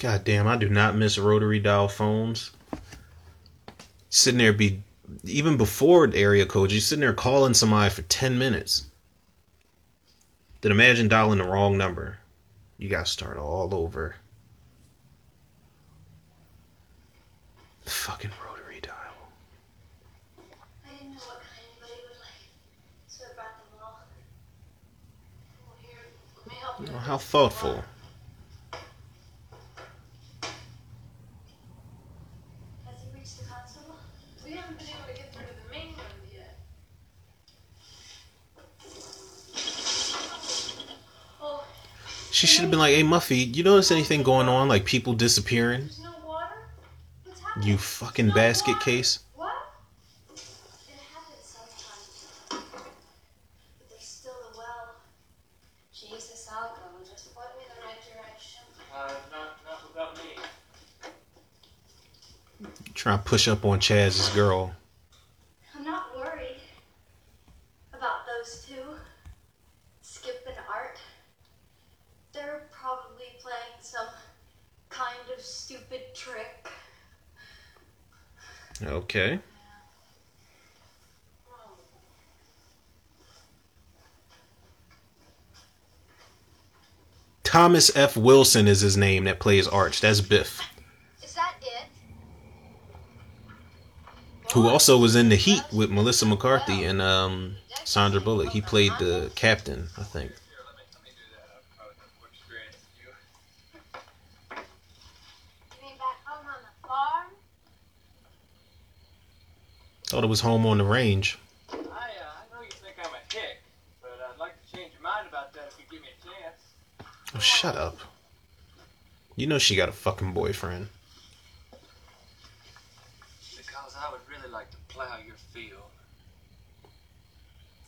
God damn, I do not miss rotary dial phones. Sitting there be even before the area code, you sitting there calling somebody for ten minutes. Then imagine dialing the wrong number. You gotta start all over. Fucking rotary dial. I didn't know what kind anybody would like, so I brought them all. Well, here, let me help you. Oh, how thoughtful. Has he reached the console? We haven't been able to get through to the main room yet. Oh, She should have been like, "Hey, Muffy, you notice anything going on? Like people disappearing? there's no water? What's happening? You fucking basket case." What? It happens sometimes. But there's still a well. Jesus, I'll go. Just point me the right direction. Uh, not, not without me. Trying to push up on Chaz's girl. I'm not worried about those two, Skip and Art. They're probably playing some kind of stupid trick. Okay. Thomas F. Wilson is his name that plays Arch. That's Biff. Is that it? Who also was in The Heat with Melissa McCarthy and um, Sandra Bullock. He played the captain, I think. Here, let me, let me do that. I've probably got more experience than you. You mean back home on the farm? Thought it was home on the range. I, uh, I know you think I'm a hick, but I'd like to change your mind about that if you give me a chance. Oh, shut up. You know she got a fucking boyfriend. Because I would really like to plow your field.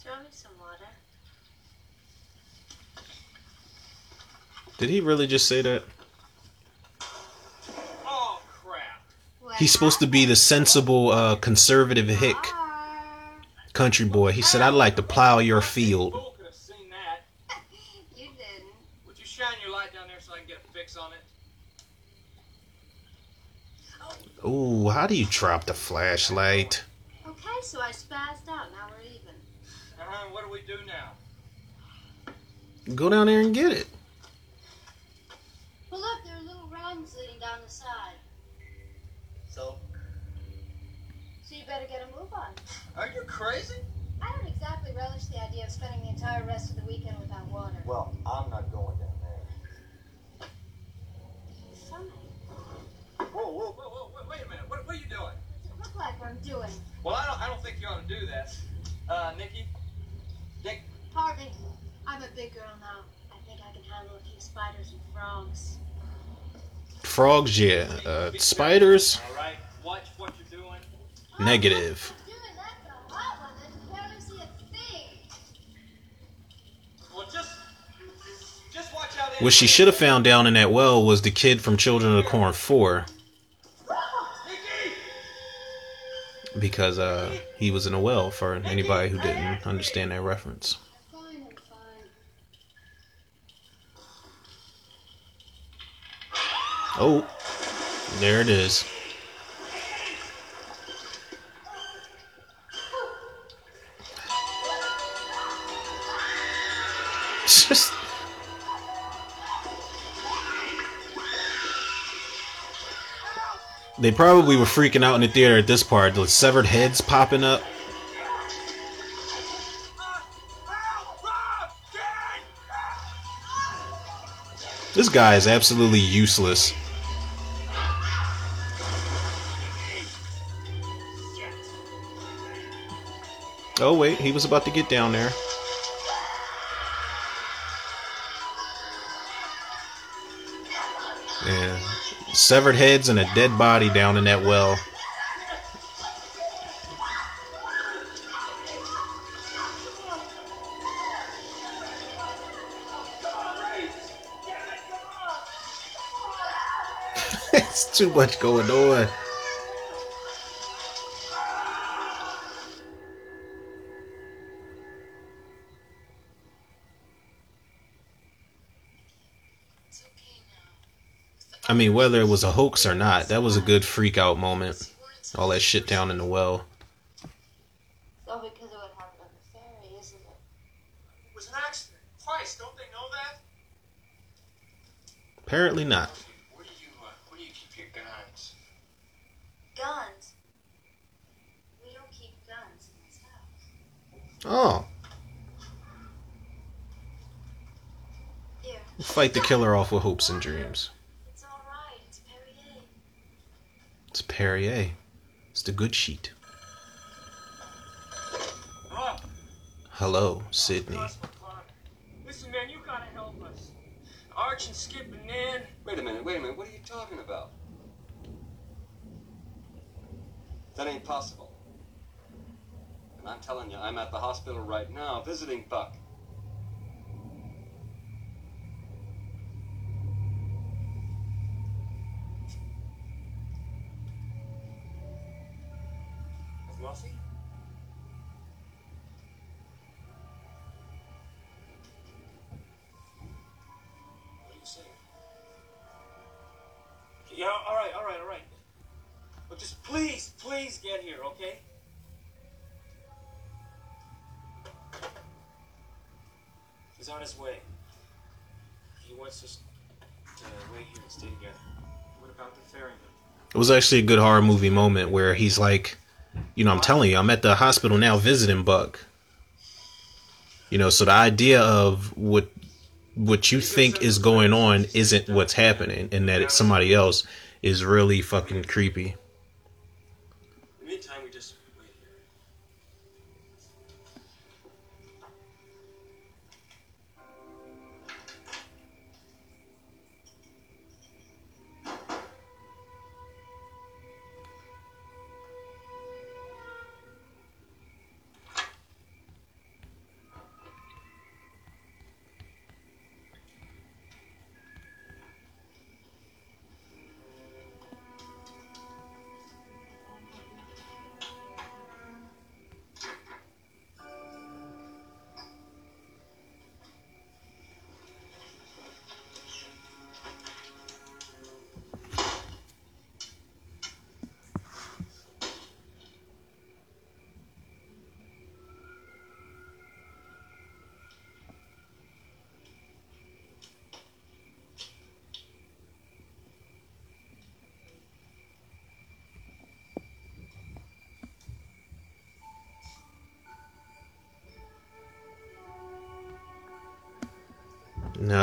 Throw me some water. Did he really just say that? He's supposed to be the sensible, uh, conservative hick. country boy. He said, "I'd like to plow your field." Fool could have seen that. You didn't. Would you shine your light down there so I can get a fix on it? Ooh, how do you drop the flashlight? Okay, so I spazzed out. Now we're even. Uh-huh, what do we do now? Go down there and get it. Well, look, there are little rungs leading down the side. So? So you better get a move on. Are you crazy? I don't exactly relish the idea of spending the entire rest of the weekend without water. Well, I'm not going down there. Fine. Whoa, whoa, whoa, whoa, wait, wait a minute. What, what are you doing? What's it look like I'm doing? Well, I don't, I don't think you ought to do that. Uh, Nikki? Dick? Harvey, I'm a big girl now. I think I can handle a few spiders and frogs. Frogs, yeah. Uh, spiders, All right, watch what you're doing. Negative. Doing that the hot one, I can barely see a thing. Well, just, just watch out. What she should have found down in that well was the kid from Children of the Corn 4 because uh, he was in a well for anybody who didn't understand that reference. Fine, I'm fine. Oh, there it is. Just. They probably were freaking out in the theater at this part. The severed heads popping up. This guy is absolutely useless. Oh wait, he was about to get down there. Severed heads and a dead body down in that well. [LAUGHS] it's too much going on. I mean, whether it was a hoax or not, that was a good freak out moment. All that shit down in the well. It's because of what happened on the ferry, isn't it? It was an accident. Christ, don't they know that? Apparently not. Where do you, uh, where do you keep your guns? Guns. We don't keep guns in this house. Oh, Here, fight the killer off with hopes and dreams. it's all right. It's Perrier. It's Perrier. It's the good sheet. Hello? Hello, Sydney. Listen, man, you gotta help us. Arch and Skip and Nan. Wait a minute, wait a minute. What are you talking about? That ain't possible. And I'm telling you, I'm at the hospital right now visiting Buck. He's on his way. He wants us to wait here and stay together. What about the ferryman? It was actually a good horror movie moment where he's like, you know, I'm telling you, I'm at the hospital now visiting Buck. You know, so the idea of what what you think is going on isn't what's happening, and that it's somebody else is really fucking creepy.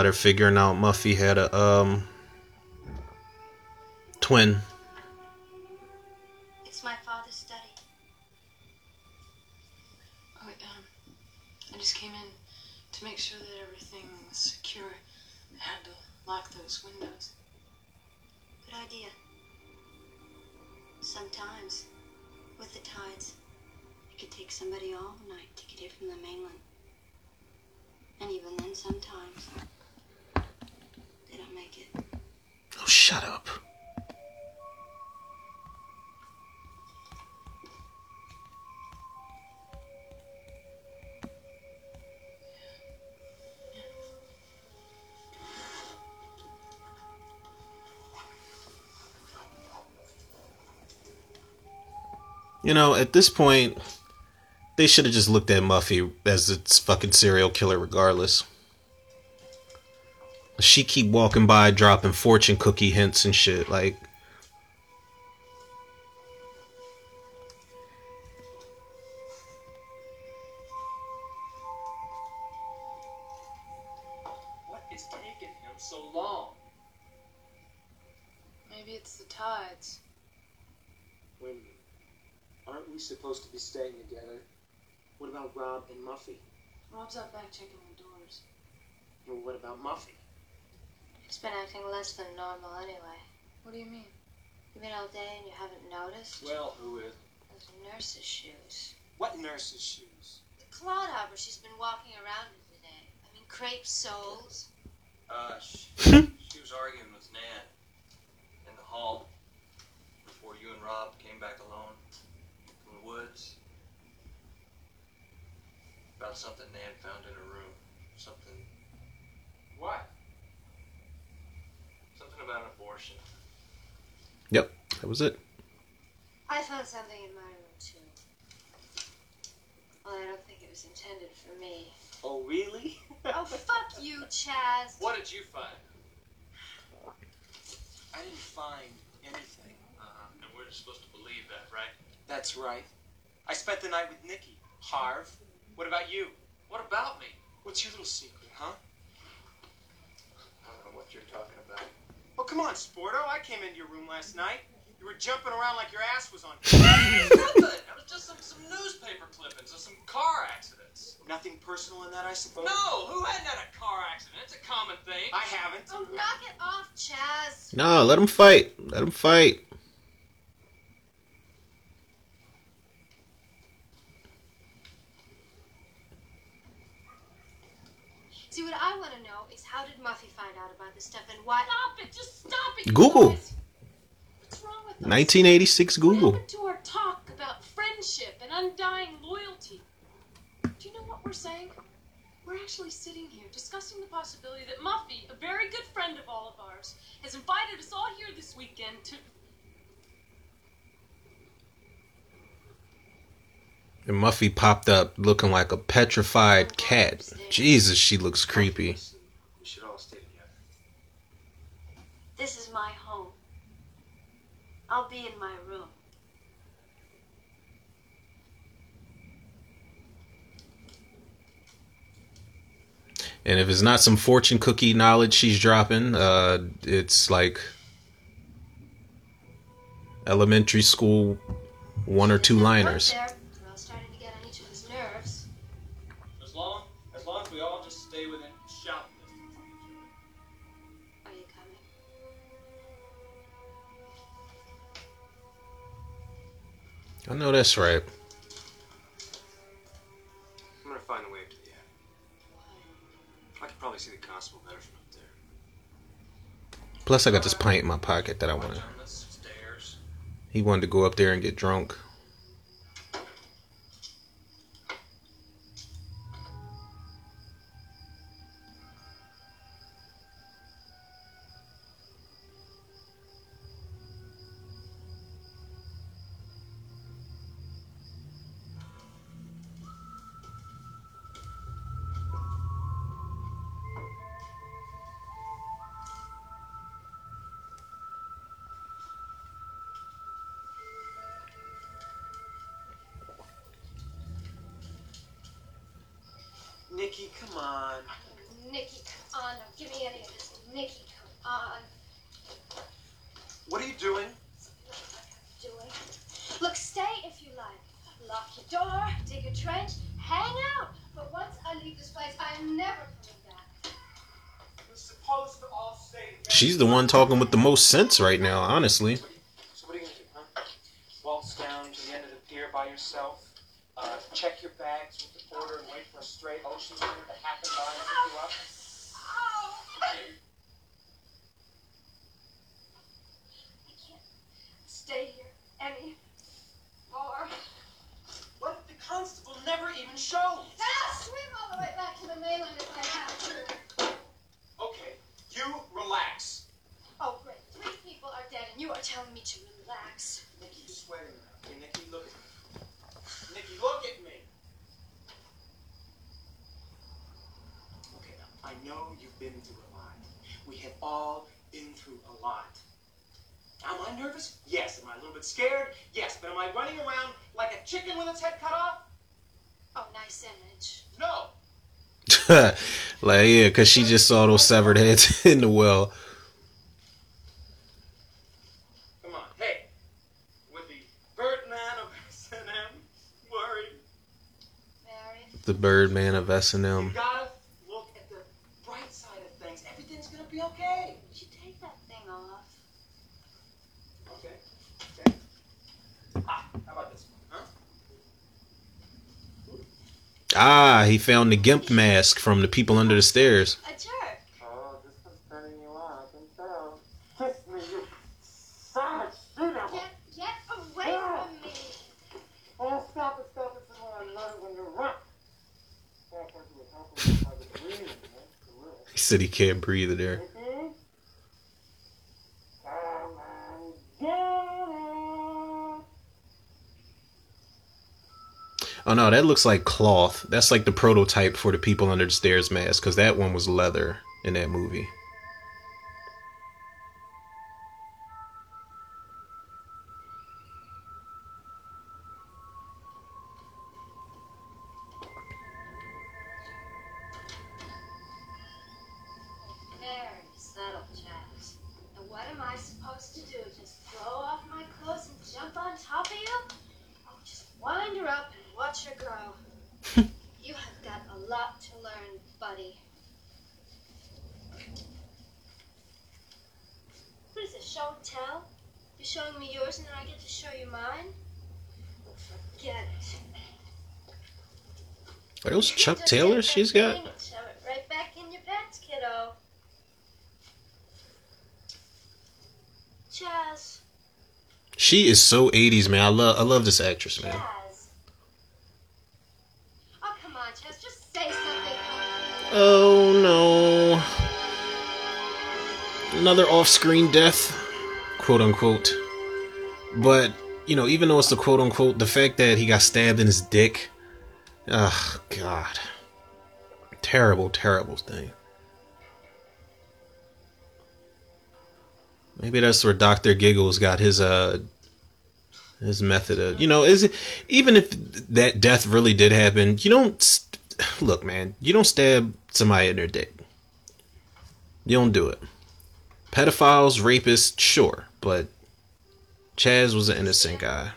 Now they're figuring out Muffy had a um twin. It's my father's study. Oh, wait, um, I just came in to make sure that everything was secure. I had to lock those windows. Good idea. Sometimes, with the tides, it could take somebody all night to get here from the mainland. And even then, sometimes, they make it. Oh, shut up. You know, at this point, they should have just looked at Muffy as its fucking serial killer regardless. She keep walking by dropping fortune cookie hints and shit like What is taking him so long? Maybe it's the tides. Wait a minute. Aren't we supposed to be staying together? What about Rob and Muffy? Rob's out back checking the doors. Well, what about Muffy? He's been acting less than normal anyway. What do you mean? You've been all day and you haven't noticed? Well, who is? Those nurse's shoes. What nurse's shoes? The Clodhopper she's been walking around in today. I mean, crepe soles. Uh, she, [LAUGHS] she was arguing with Nan in the hall before you and Rob came back alone from the woods about something Nan found in her room. Something, What? Something about abortion. Yep, that was it. I found something in my room, too. Well, I don't think it was intended for me. Oh, really? Oh, fuck you, Chaz. [LAUGHS] What did you find? I didn't find anything. Uh-huh. And we're just supposed to believe that, right? That's right. I spent the night with Nikki. Harv, what about you? What about me? What's your little secret, huh? I don't know what you're talking about. Come on, Sporto. I came into your room last night. You were jumping around like your ass was on. [LAUGHS] Nothing. That was just some, some newspaper clippings of some car accidents. Nothing personal in that, I suppose? No, who hadn't had a car accident? It's a common thing. I haven't. Oh, knock it off, Chaz. No, let them fight. Let them fight. See, what I want to know is how did Muffy find out about this stuff and why? Stop it! Just stop it! Google. guys. What's wrong with us? 1986 What Google. happened to our talk about friendship and undying loyalty? Do you know what we're saying? We're actually sitting here discussing the possibility that Muffy, a very good friend of all of ours, has invited us all here this weekend to. And Muffy popped up looking like a petrified cat. Jesus, she looks creepy. We should all stay together. This is my home. I'll be in my room. And if it's not some fortune cookie knowledge she's dropping, uh, it's like elementary school one or two liners. There, I know that's right. I'm gonna find a way up to the attic. I can probably see the constable better from up there. Plus, I got this pint in my pocket that I Watch want. on the stairs. He wanted to go up there and get drunk. One talking with the most sense right now, honestly. So what are you gonna do, huh? Waltz down to the end of the pier by yourself. Uh, check your bags with the porter and wait for a stray ocean steamer to happen by and pick you up. Oh! I can't stay here any more. What if the constable never even shows? And I'll swim all the way back to the mainland if I have to. Okay, you relax. Oh, great. Three people are dead, and you are telling me to relax. Nikki, you're sweating now. Okay, Nikki, look at me. Nikki, look at me. Okay, now, I know you've been through a lot. We have all been through a lot. Am I nervous? Yes. Am I a little bit scared? Yes. But am I running around like a chicken with its head cut off? Oh, nice image. No. like, yeah, because she just saw those severed heads [LAUGHS] in the well. Come on, hey. With the Birdman of S&M worried. The Birdman of S&M. You gotta look at the bright side of things. Everything's gonna be okay. Would you take that thing off? Okay. Okay. Ah, how about this one, huh? Ah, he found the Gimp mask from the people under the stairs. A jerk. Oh, this one's turning you on. I can tell. Kiss me, you savage she-devil. Get, get away from me. Oh, stop it, stop it. This is what I love it when you run. I thought you were helping me by the breathing, man. For real. He said he can't breathe in there. Oh no, that looks like cloth. That's like the prototype for the people under the stairs mask, because that one was leather in that movie. Chuck take she's got? Shove it right back in your pants. She is so 80s, man. I love I love this actress, man. Oh, come on, Chaz. Just say something. Oh no. Another off-screen death, quote unquote. But, you know, even though it's the quote unquote, the fact that he got stabbed in his dick, ugh, god. Terrible, terrible thing. Maybe that's where Dr. Giggles got his uh his method of, you know, is it even if that death really did happen, you don't look, man, you don't stab somebody in their dick. You don't do it. Pedophiles, rapists, sure, but Chaz was an innocent guy.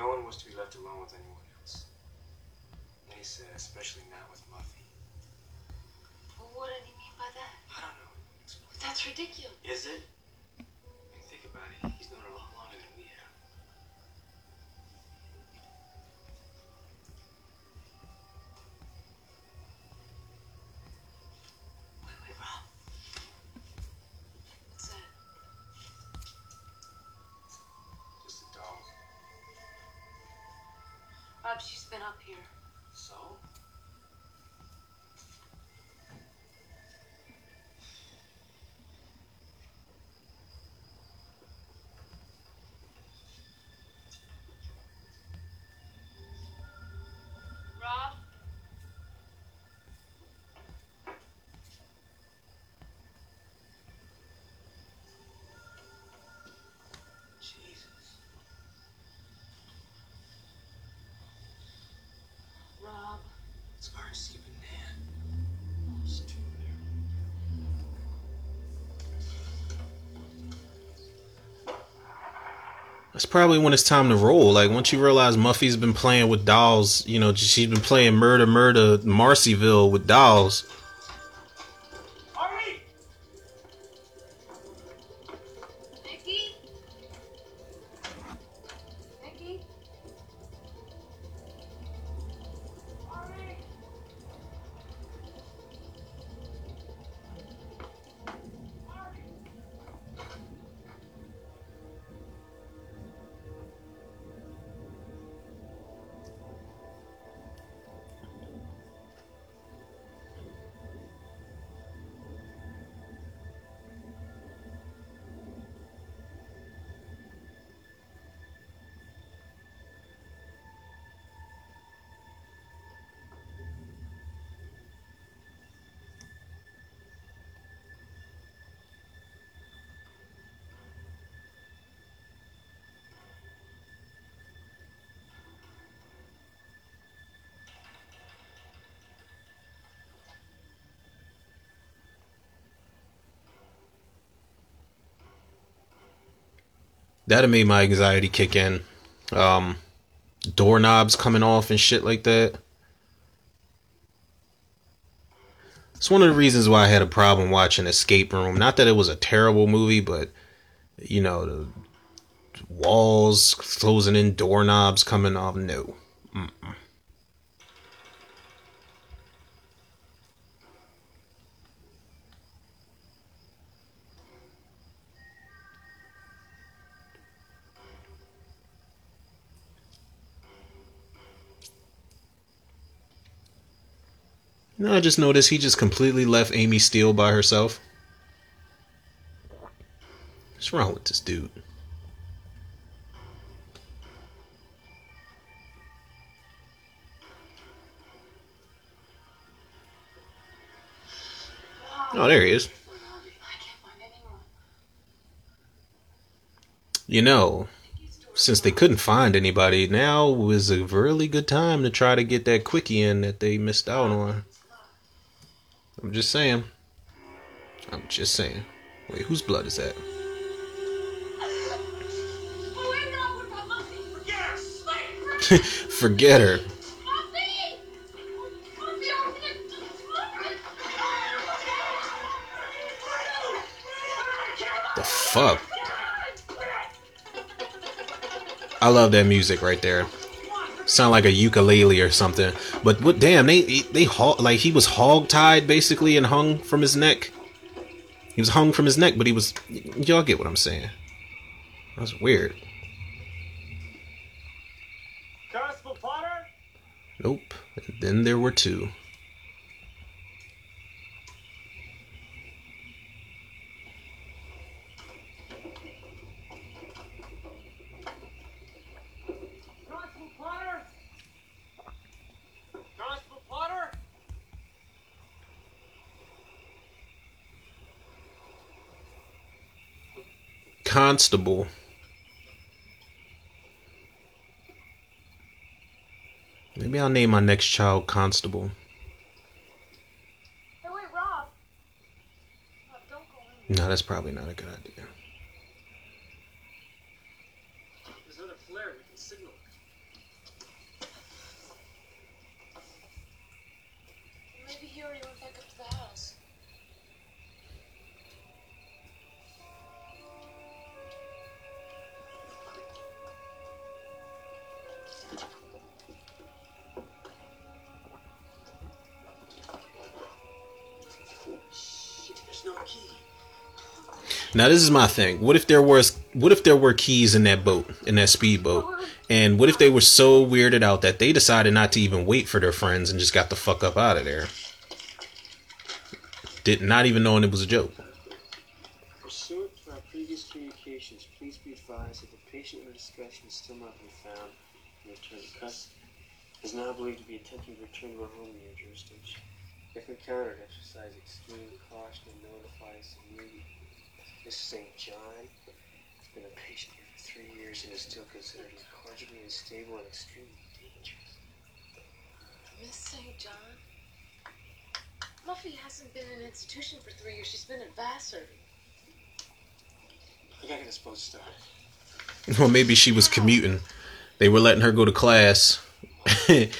No one was to be left alone with anyone else. And he said, especially not with Muffy. Well, what did he mean by that? I don't know. That's ridiculous. Is it? I mean, think about it. She's been up here. That's probably when it's time to roll. Like once you realize Muffy's been playing with dolls, you know, she's been playing murder, murder, Marcyville with dolls. That'd made my anxiety kick in. Um, doorknobs coming off and shit like that. It's one of the reasons why I had a problem watching Escape Room. Not that it was a terrible movie, but you know the walls closing in, doorknobs coming off. No. No, I just noticed he just completely left Amy Steel by herself. What's wrong with this dude? Oh, there he is. You know, since they couldn't find anybody, now was a really good time to try to get that quickie in that they missed out on. I'm just saying. I'm just saying. Wait, whose blood is that? [LAUGHS] Forget her. The fuck? I love that music right there. Sound like a ukulele or something. But what? Damn, they they like he was hog tied basically and hung from his neck. He was hung from his neck, but he was. Y'all get what I'm saying? That's weird. Nope. And then there were two. Constable Potter? Constable Potter? Constable. Maybe I'll name my next child Constable. Hey, wait, Rob. Rob, don't go in. No, that's probably not a good idea. Now this is my thing. What if there was what if there were keys in that boat, in that speedboat? And what if they were so weirded out that they decided not to even wait for their friends and just got the fuck up out of there? Did not even knowing it was a joke. Pursuant to our previous communications, please be advised that the patient under discussion is still not been found and returned to custody. Is now believed to be attempting to return to our home in your jurisdiction. If encountered, exercise extreme caution and notify us immediately. Miss St. John has been a patient here for three years and is still considered incorrigibly unstable and extremely dangerous. Miss St. John? Muffy hasn't been in an institution for three years. She's been at Vassar. I gotta get this boat started. Well, maybe she was commuting. They were letting her go to class, [LAUGHS] and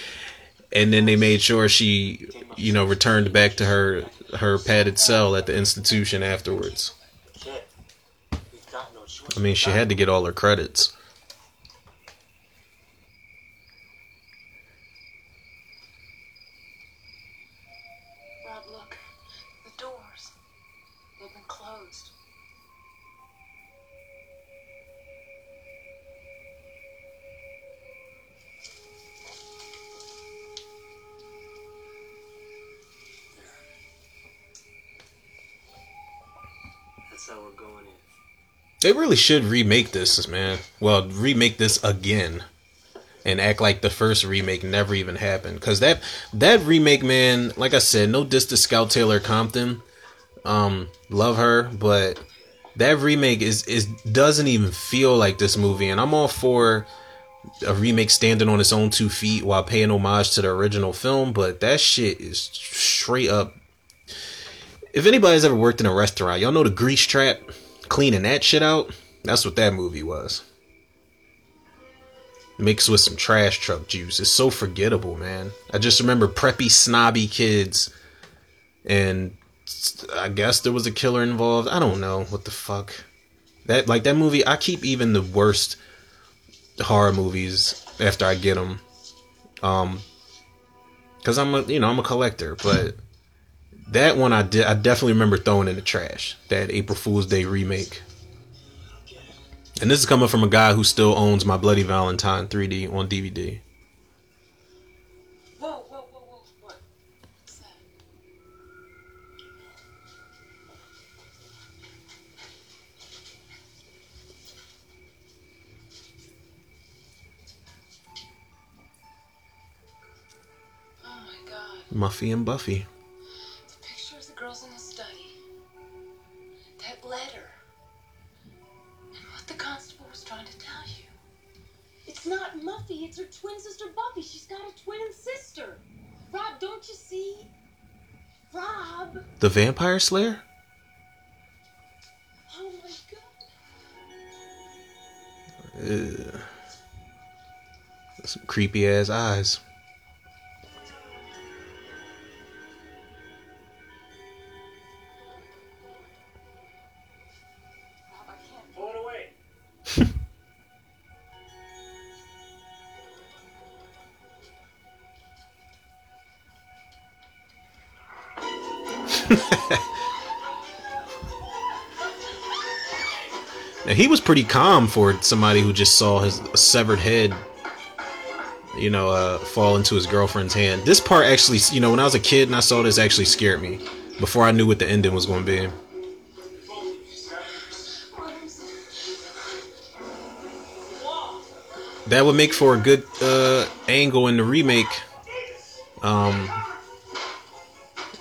then they made sure she, you know, returned back to her her padded cell at the institution afterwards. Kid, we've got no choice. I mean, she had to get all her credits. Really should remake this, man. Well, remake this again, and act like the first remake never even happened. Cause that that remake, man, like I said, no diss to Scout Taylor Compton, um, love her, but that remake is is doesn't even feel like this movie, and I'm all for a remake standing on its own two feet while paying homage to the original film, but that shit is straight up. If anybody's ever worked in a restaurant, y'all know the grease trap cleaning that shit out. That's what that movie was. Mixed with some trash truck juice. It's so forgettable, man. I just remember preppy, snobby kids, and I guess there was a killer involved. I don't know what the fuck. That like that movie. I keep even the worst horror movies after I get them, um, because I'm a you know I'm a collector, but that one I did I definitely remember throwing in the trash. That April Fool's Day remake. And this is coming from a guy who still owns my Bloody Valentine 3D on DVD. Whoa, whoa, whoa? Oh my god. Muffy and Buffy. Not Muffy, it's her twin sister Buffy. She's got a twin sister. Rob, don't you see? Rob! The Vampire Slayer? Oh my god. Ugh. Some creepy ass eyes. Pretty calm for somebody who just saw his severed head, you know, uh, fall into his girlfriend's hand. This part actually, you know, when I was a kid and I saw this, actually scared me before I knew what the ending was going to be. That would make for a good uh, angle in the remake. Um,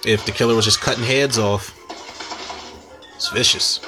if the killer was just cutting heads off, it's vicious.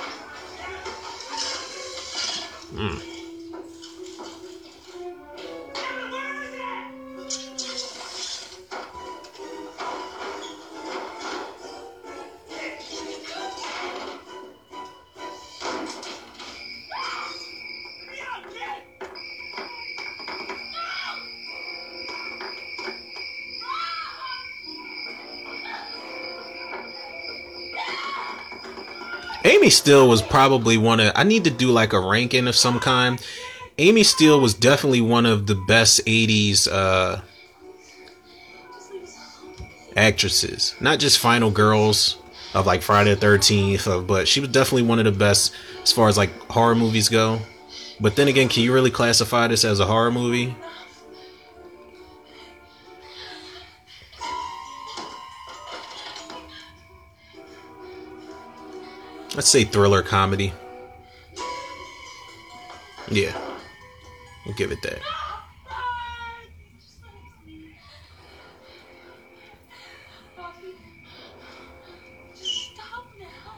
Steel was probably one of I need to do like a ranking of some kind. Amy Steel was definitely one of the best 80s uh actresses. Not just final girls of like Friday the 13th, uh, but she was definitely one of the best as far as like horror movies go. But then again, can you really classify this as a horror movie? Let's say thriller comedy. Yeah. We'll give it that. Buffy. Stop now.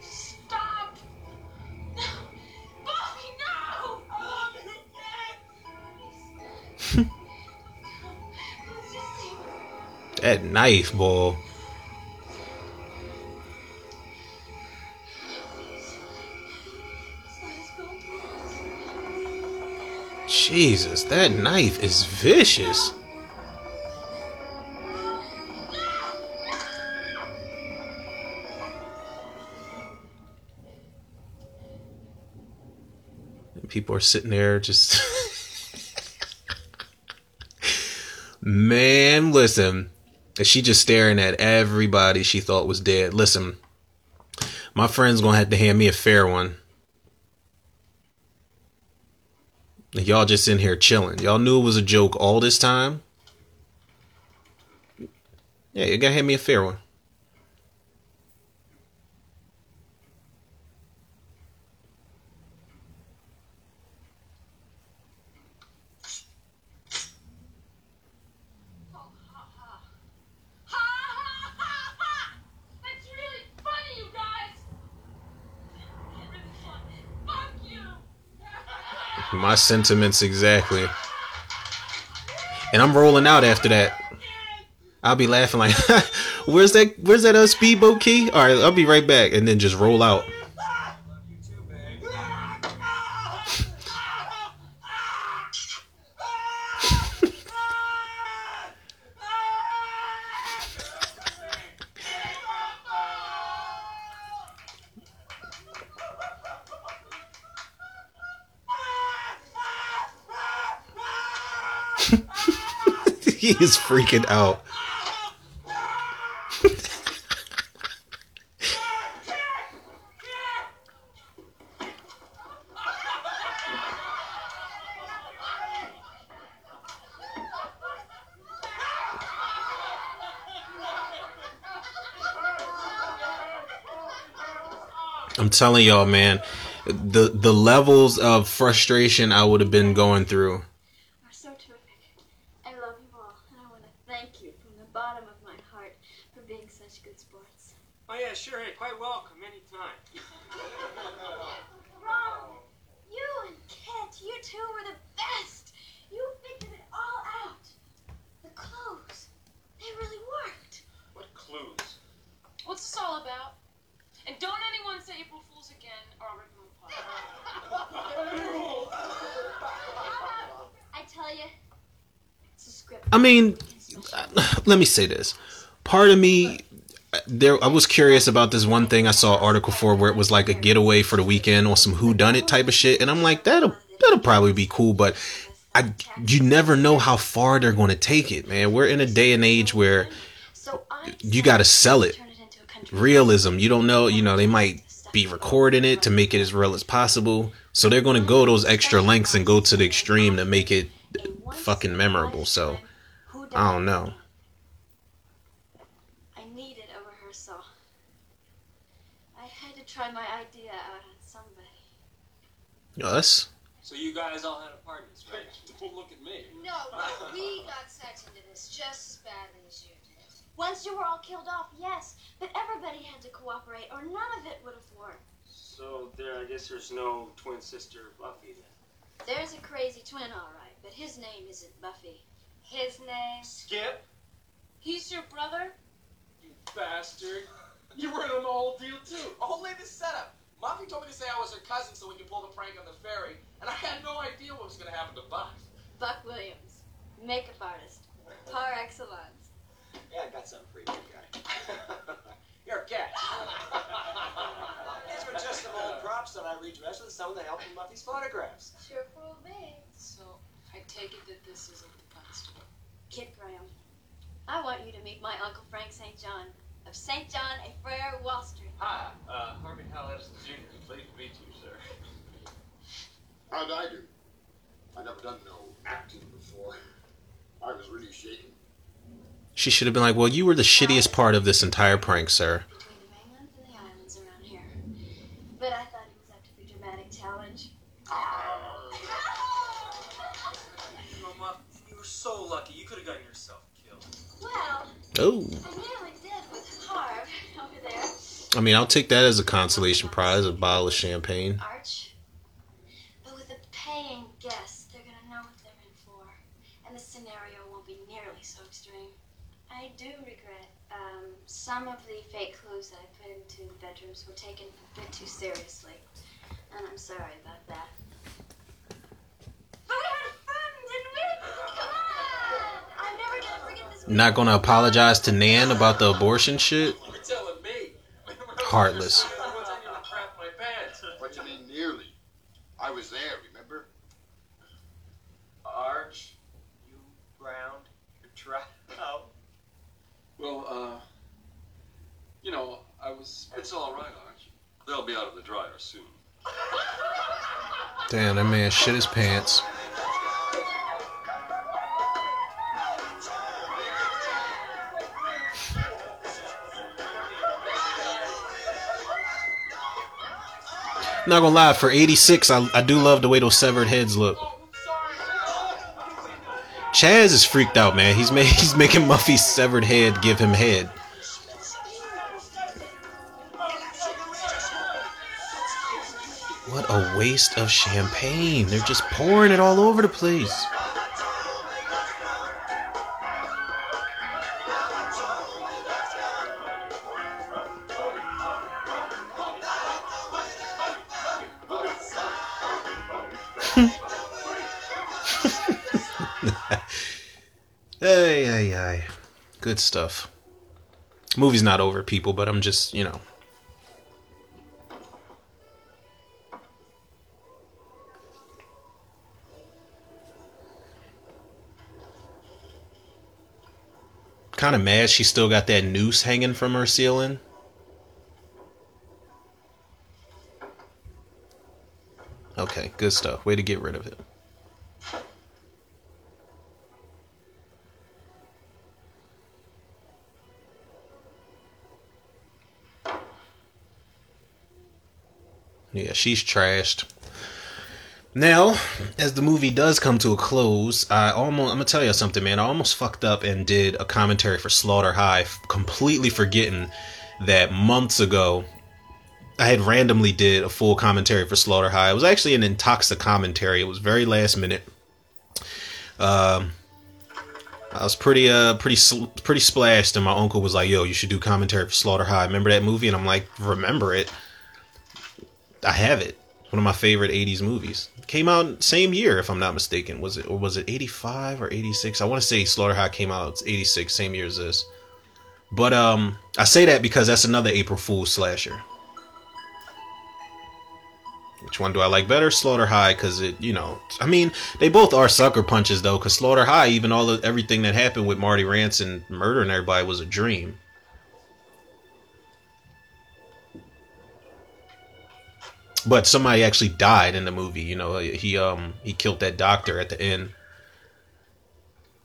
Stop. No. Buffy, no. Let's just see. That knife, boy. Jesus, that knife is vicious. And people are sitting there just. [LAUGHS] Man, listen. She just staring at everybody she thought was dead. Listen, my friend's gonna have to hand me a fair one. Y'all just in here chilling. Y'all knew it was a joke all this time. Yeah, you gotta hand me a fair one. Ha ha ha ha! That's really funny, you guys! Really fun. Fuck you! My sentiments exactly. And I'm rolling out after that. I'll be laughing like, [LAUGHS] "Where's that? Where's that uh, speedboat key?" All right, I'll be right back, and then just roll out. He is freaking out. I'm telling y'all, man, the the levels of frustration I would have been going through. are so terrific. I love you all, and I want to thank you from the bottom of my heart for being such good sports. Oh yeah, sure. Hey, quite welcome anytime. Ron, you and Kit, you two were the best. You figured it all out. The clothes, they really worked. What clues? What's this all about? And don't anyone say April Fools again, or I'll rip them apart. I tell you, it's a script. I mean, let me say this. Part of me there I was curious about this one thing I saw article for where it was like a getaway for the weekend or some who done it type of shit and I'm like that'll that'll probably be cool but I you never know how far they're going to take it man we're in a day and age where you got to sell it realism you don't know you know they might be recording it to make it as real as possible so they're going to go those extra lengths and go to the extreme to make it fucking memorable so I don't know I needed a rehearsal. I had to try my idea out on somebody. us So you guys all had apartments, right? [LAUGHS] Don't look at me. No, we got sucked into this just as badly as you did. Once you were all killed off, yes, but everybody had to cooperate, or none of it would have worked. So there, I guess there's no twin sister Buffy then. There's a crazy twin, all right, but his name isn't Buffy. His name. Skip, He's your brother? you bastard. You were in on the whole deal too. Oh, Only the setup. Muffy told me to say I was her cousin so we could pull the prank on the ferry, and I had no idea what was gonna happen to Buck. Buck Williams, makeup artist, par excellence. Yeah, I got something for you, big guy. [LAUGHS] You're a cat. [LAUGHS] These were just some old props that I redressed with some of the help from Muffy's photographs. Sure fooled me. So, I take it that this isn't the constable. Kit Graham, I want you to meet my Uncle Frank St. John of St. John et Frere, Wall Street. Hi, uh, Harvey Hal Edison Jr. Pleased to meet you, sir. How'd I do? I never done no acting before. I was really shaking. she should have been like well you were the shittiest part of this entire prank sir oh I mean I'll take that as a consolation prize a bottle of champagne. But with a paying guest, they're gonna know what they're in for. And the scenario won't be nearly so extreme. I do regret um, some of the fake clues that I put into the bedrooms were taken a bit too seriously. And I'm sorry about that. But we had fun, didn't we? Come on! I'm never gonna forget this. Not gonna apologize to Nan about the abortion shit. You're telling. Heartless. I wasn't even crap my pants. What you mean nearly? I was there, remember? Arch, you ground your trout. Well, uh, you know, I was. It's all right, Arch. They'll be out of the dryer soon. Damn, that man shit his pants. Not gonna lie, for 86, I, I do love the way those severed heads look. Chaz is freaked out, man. He's ma- [LAUGHS] he's making Muffy's severed head give him head. What a waste of champagne. They're just pouring it all over the place. Hey, hey, hey. Good stuff. Movie's not over, people, but I'm just, you know. Kind of mad she still got that noose hanging from her ceiling. Okay, good stuff. Way to get rid of it. Yeah, she's trashed. Now, as the movie does come to a close, I almost I'm gonna tell you something, man. I almost fucked up and did a commentary for Slaughter High, completely forgetting that months ago I had randomly did a full commentary for Slaughter High. It was actually an intoxic commentary. It was very last minute. Um, I was pretty uh pretty pretty splashed, and my uncle was like, "Yo, you should do commentary for Slaughter High." Remember that movie? And I'm like, "Remember it? I have it. One of my favorite '80s movies. Came out same year, if I'm not mistaken. Was it or was it '85 or '86? I want to say Slaughter High came out '86, same year as this. But um, I say that because that's another April Fool's slasher. Which one do I like better? Slaughter High, because it, you know, I mean, they both are sucker punches though. Because Slaughter High, even all the everything that happened with Marty Rantzen murdering everybody was a dream. But somebody actually died in the movie. You know, he um he killed that doctor at the end,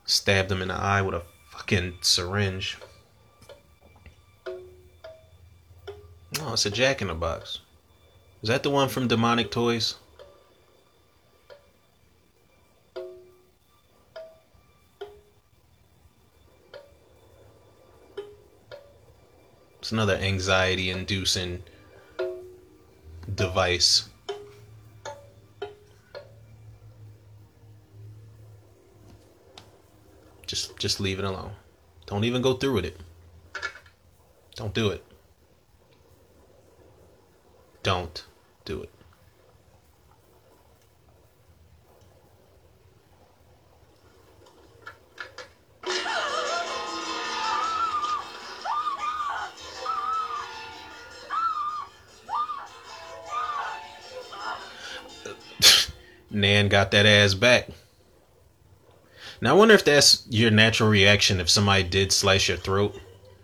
stabbed him in the eye with a fucking syringe. Oh, it's a Jack in the Box. Is that the one from Demonic Toys? It's another anxiety inducing device. Just just leave it alone. Don't even go through with it. Don't do it. Don't do it. [LAUGHS] Nan got that ass back. Now I wonder if that's your natural reaction if somebody did slice your throat.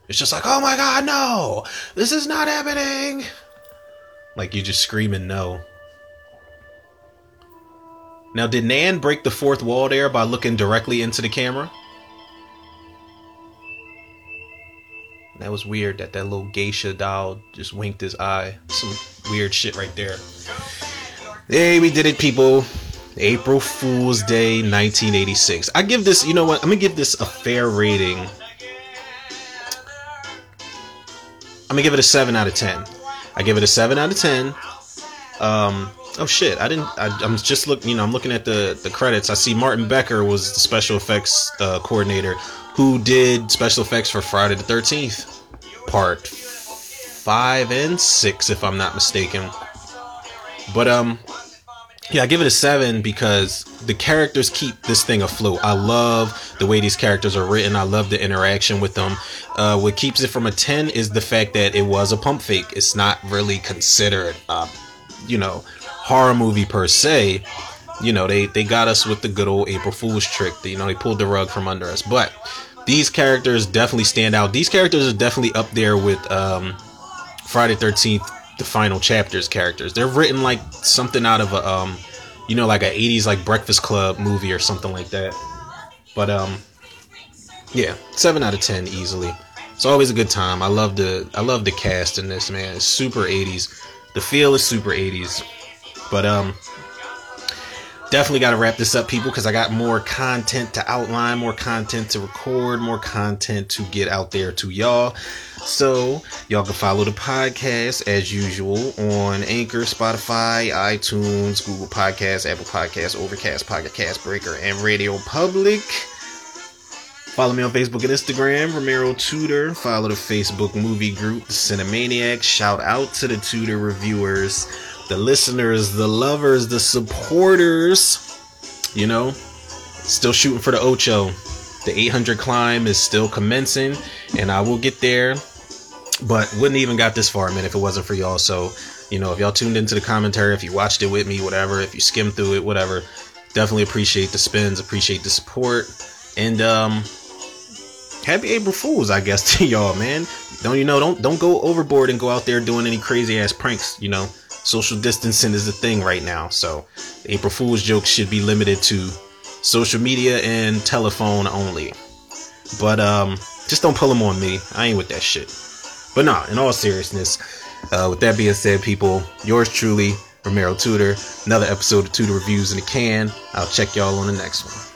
It's just like, oh my god, no! This is not happening! Like you just screaming no. Now, did Nan break the fourth wall there by looking directly into the camera? That was weird that that little geisha doll just winked his eye. Some weird shit right there. Hey, we did it, people. April Fool's Day 1986. I give this, you know what? I'm gonna give this a fair rating. I'm gonna give it a 7 out of 10. I give it a 7 out of 10. Um, oh shit, I didn't, I, I'm just looking, you know, I'm looking at the, the credits. I see Martin Becker was the special effects uh, coordinator who did special effects for Friday the 13th part five and six, if I'm not mistaken. But um, yeah, I give it a seven because the characters keep this thing afloat. I love the way these characters are written. I love the interaction with them. Uh, what keeps it from a ten is the fact that it was a pump fake. It's not really considered, you know, horror movie per se. You know, they they got us with the good old April Fool's trick. You know, they pulled the rug from under us. But these characters definitely stand out. These characters are definitely up there with um, Friday Thirteenth the final chapters characters. They're written like something out of a um, you know, like a '80s like Breakfast Club movie or something like that. But um, yeah, seven out of ten easily. It's always a good time. I love the I love the cast in this man. It's super '80s. The feel is super '80s. But um, definitely got to wrap this up, people, because I got more content to outline, more content to record, more content to get out there to y'all. So, y'all can follow the podcast as usual on Anchor, Spotify, iTunes, Google Podcasts, Apple Podcasts, Overcast, Pocket Cast Breaker, and Radio Public. Follow me on Facebook and Instagram, Romero Tudor. Follow the Facebook movie group, The Cinemaniacs. Shout out to the Tudor reviewers, the listeners, the lovers, the supporters. You know, still shooting for the Ocho. The 800 climb is still commencing, and I will get there. But wouldn't even got this far, man, if it wasn't for y'all. So, you know, if y'all tuned into the commentary, if you watched it with me, whatever, if you skimmed through it, whatever, definitely appreciate the spins, appreciate the support, and um, happy April Fools, I guess, [LAUGHS] to y'all, man. Don't you know? Don't don't go overboard and go out there doing any crazy ass pranks. You know, social distancing is the thing right now. So, April Fools jokes should be limited to social media and telephone only. But um, just don't pull them on me. I ain't with that shit. But nah, in all seriousness, uh, with that being said, people, yours truly, Romero Tudor. Another episode of Tudor Reviews in the can. I'll check y'all on the next one.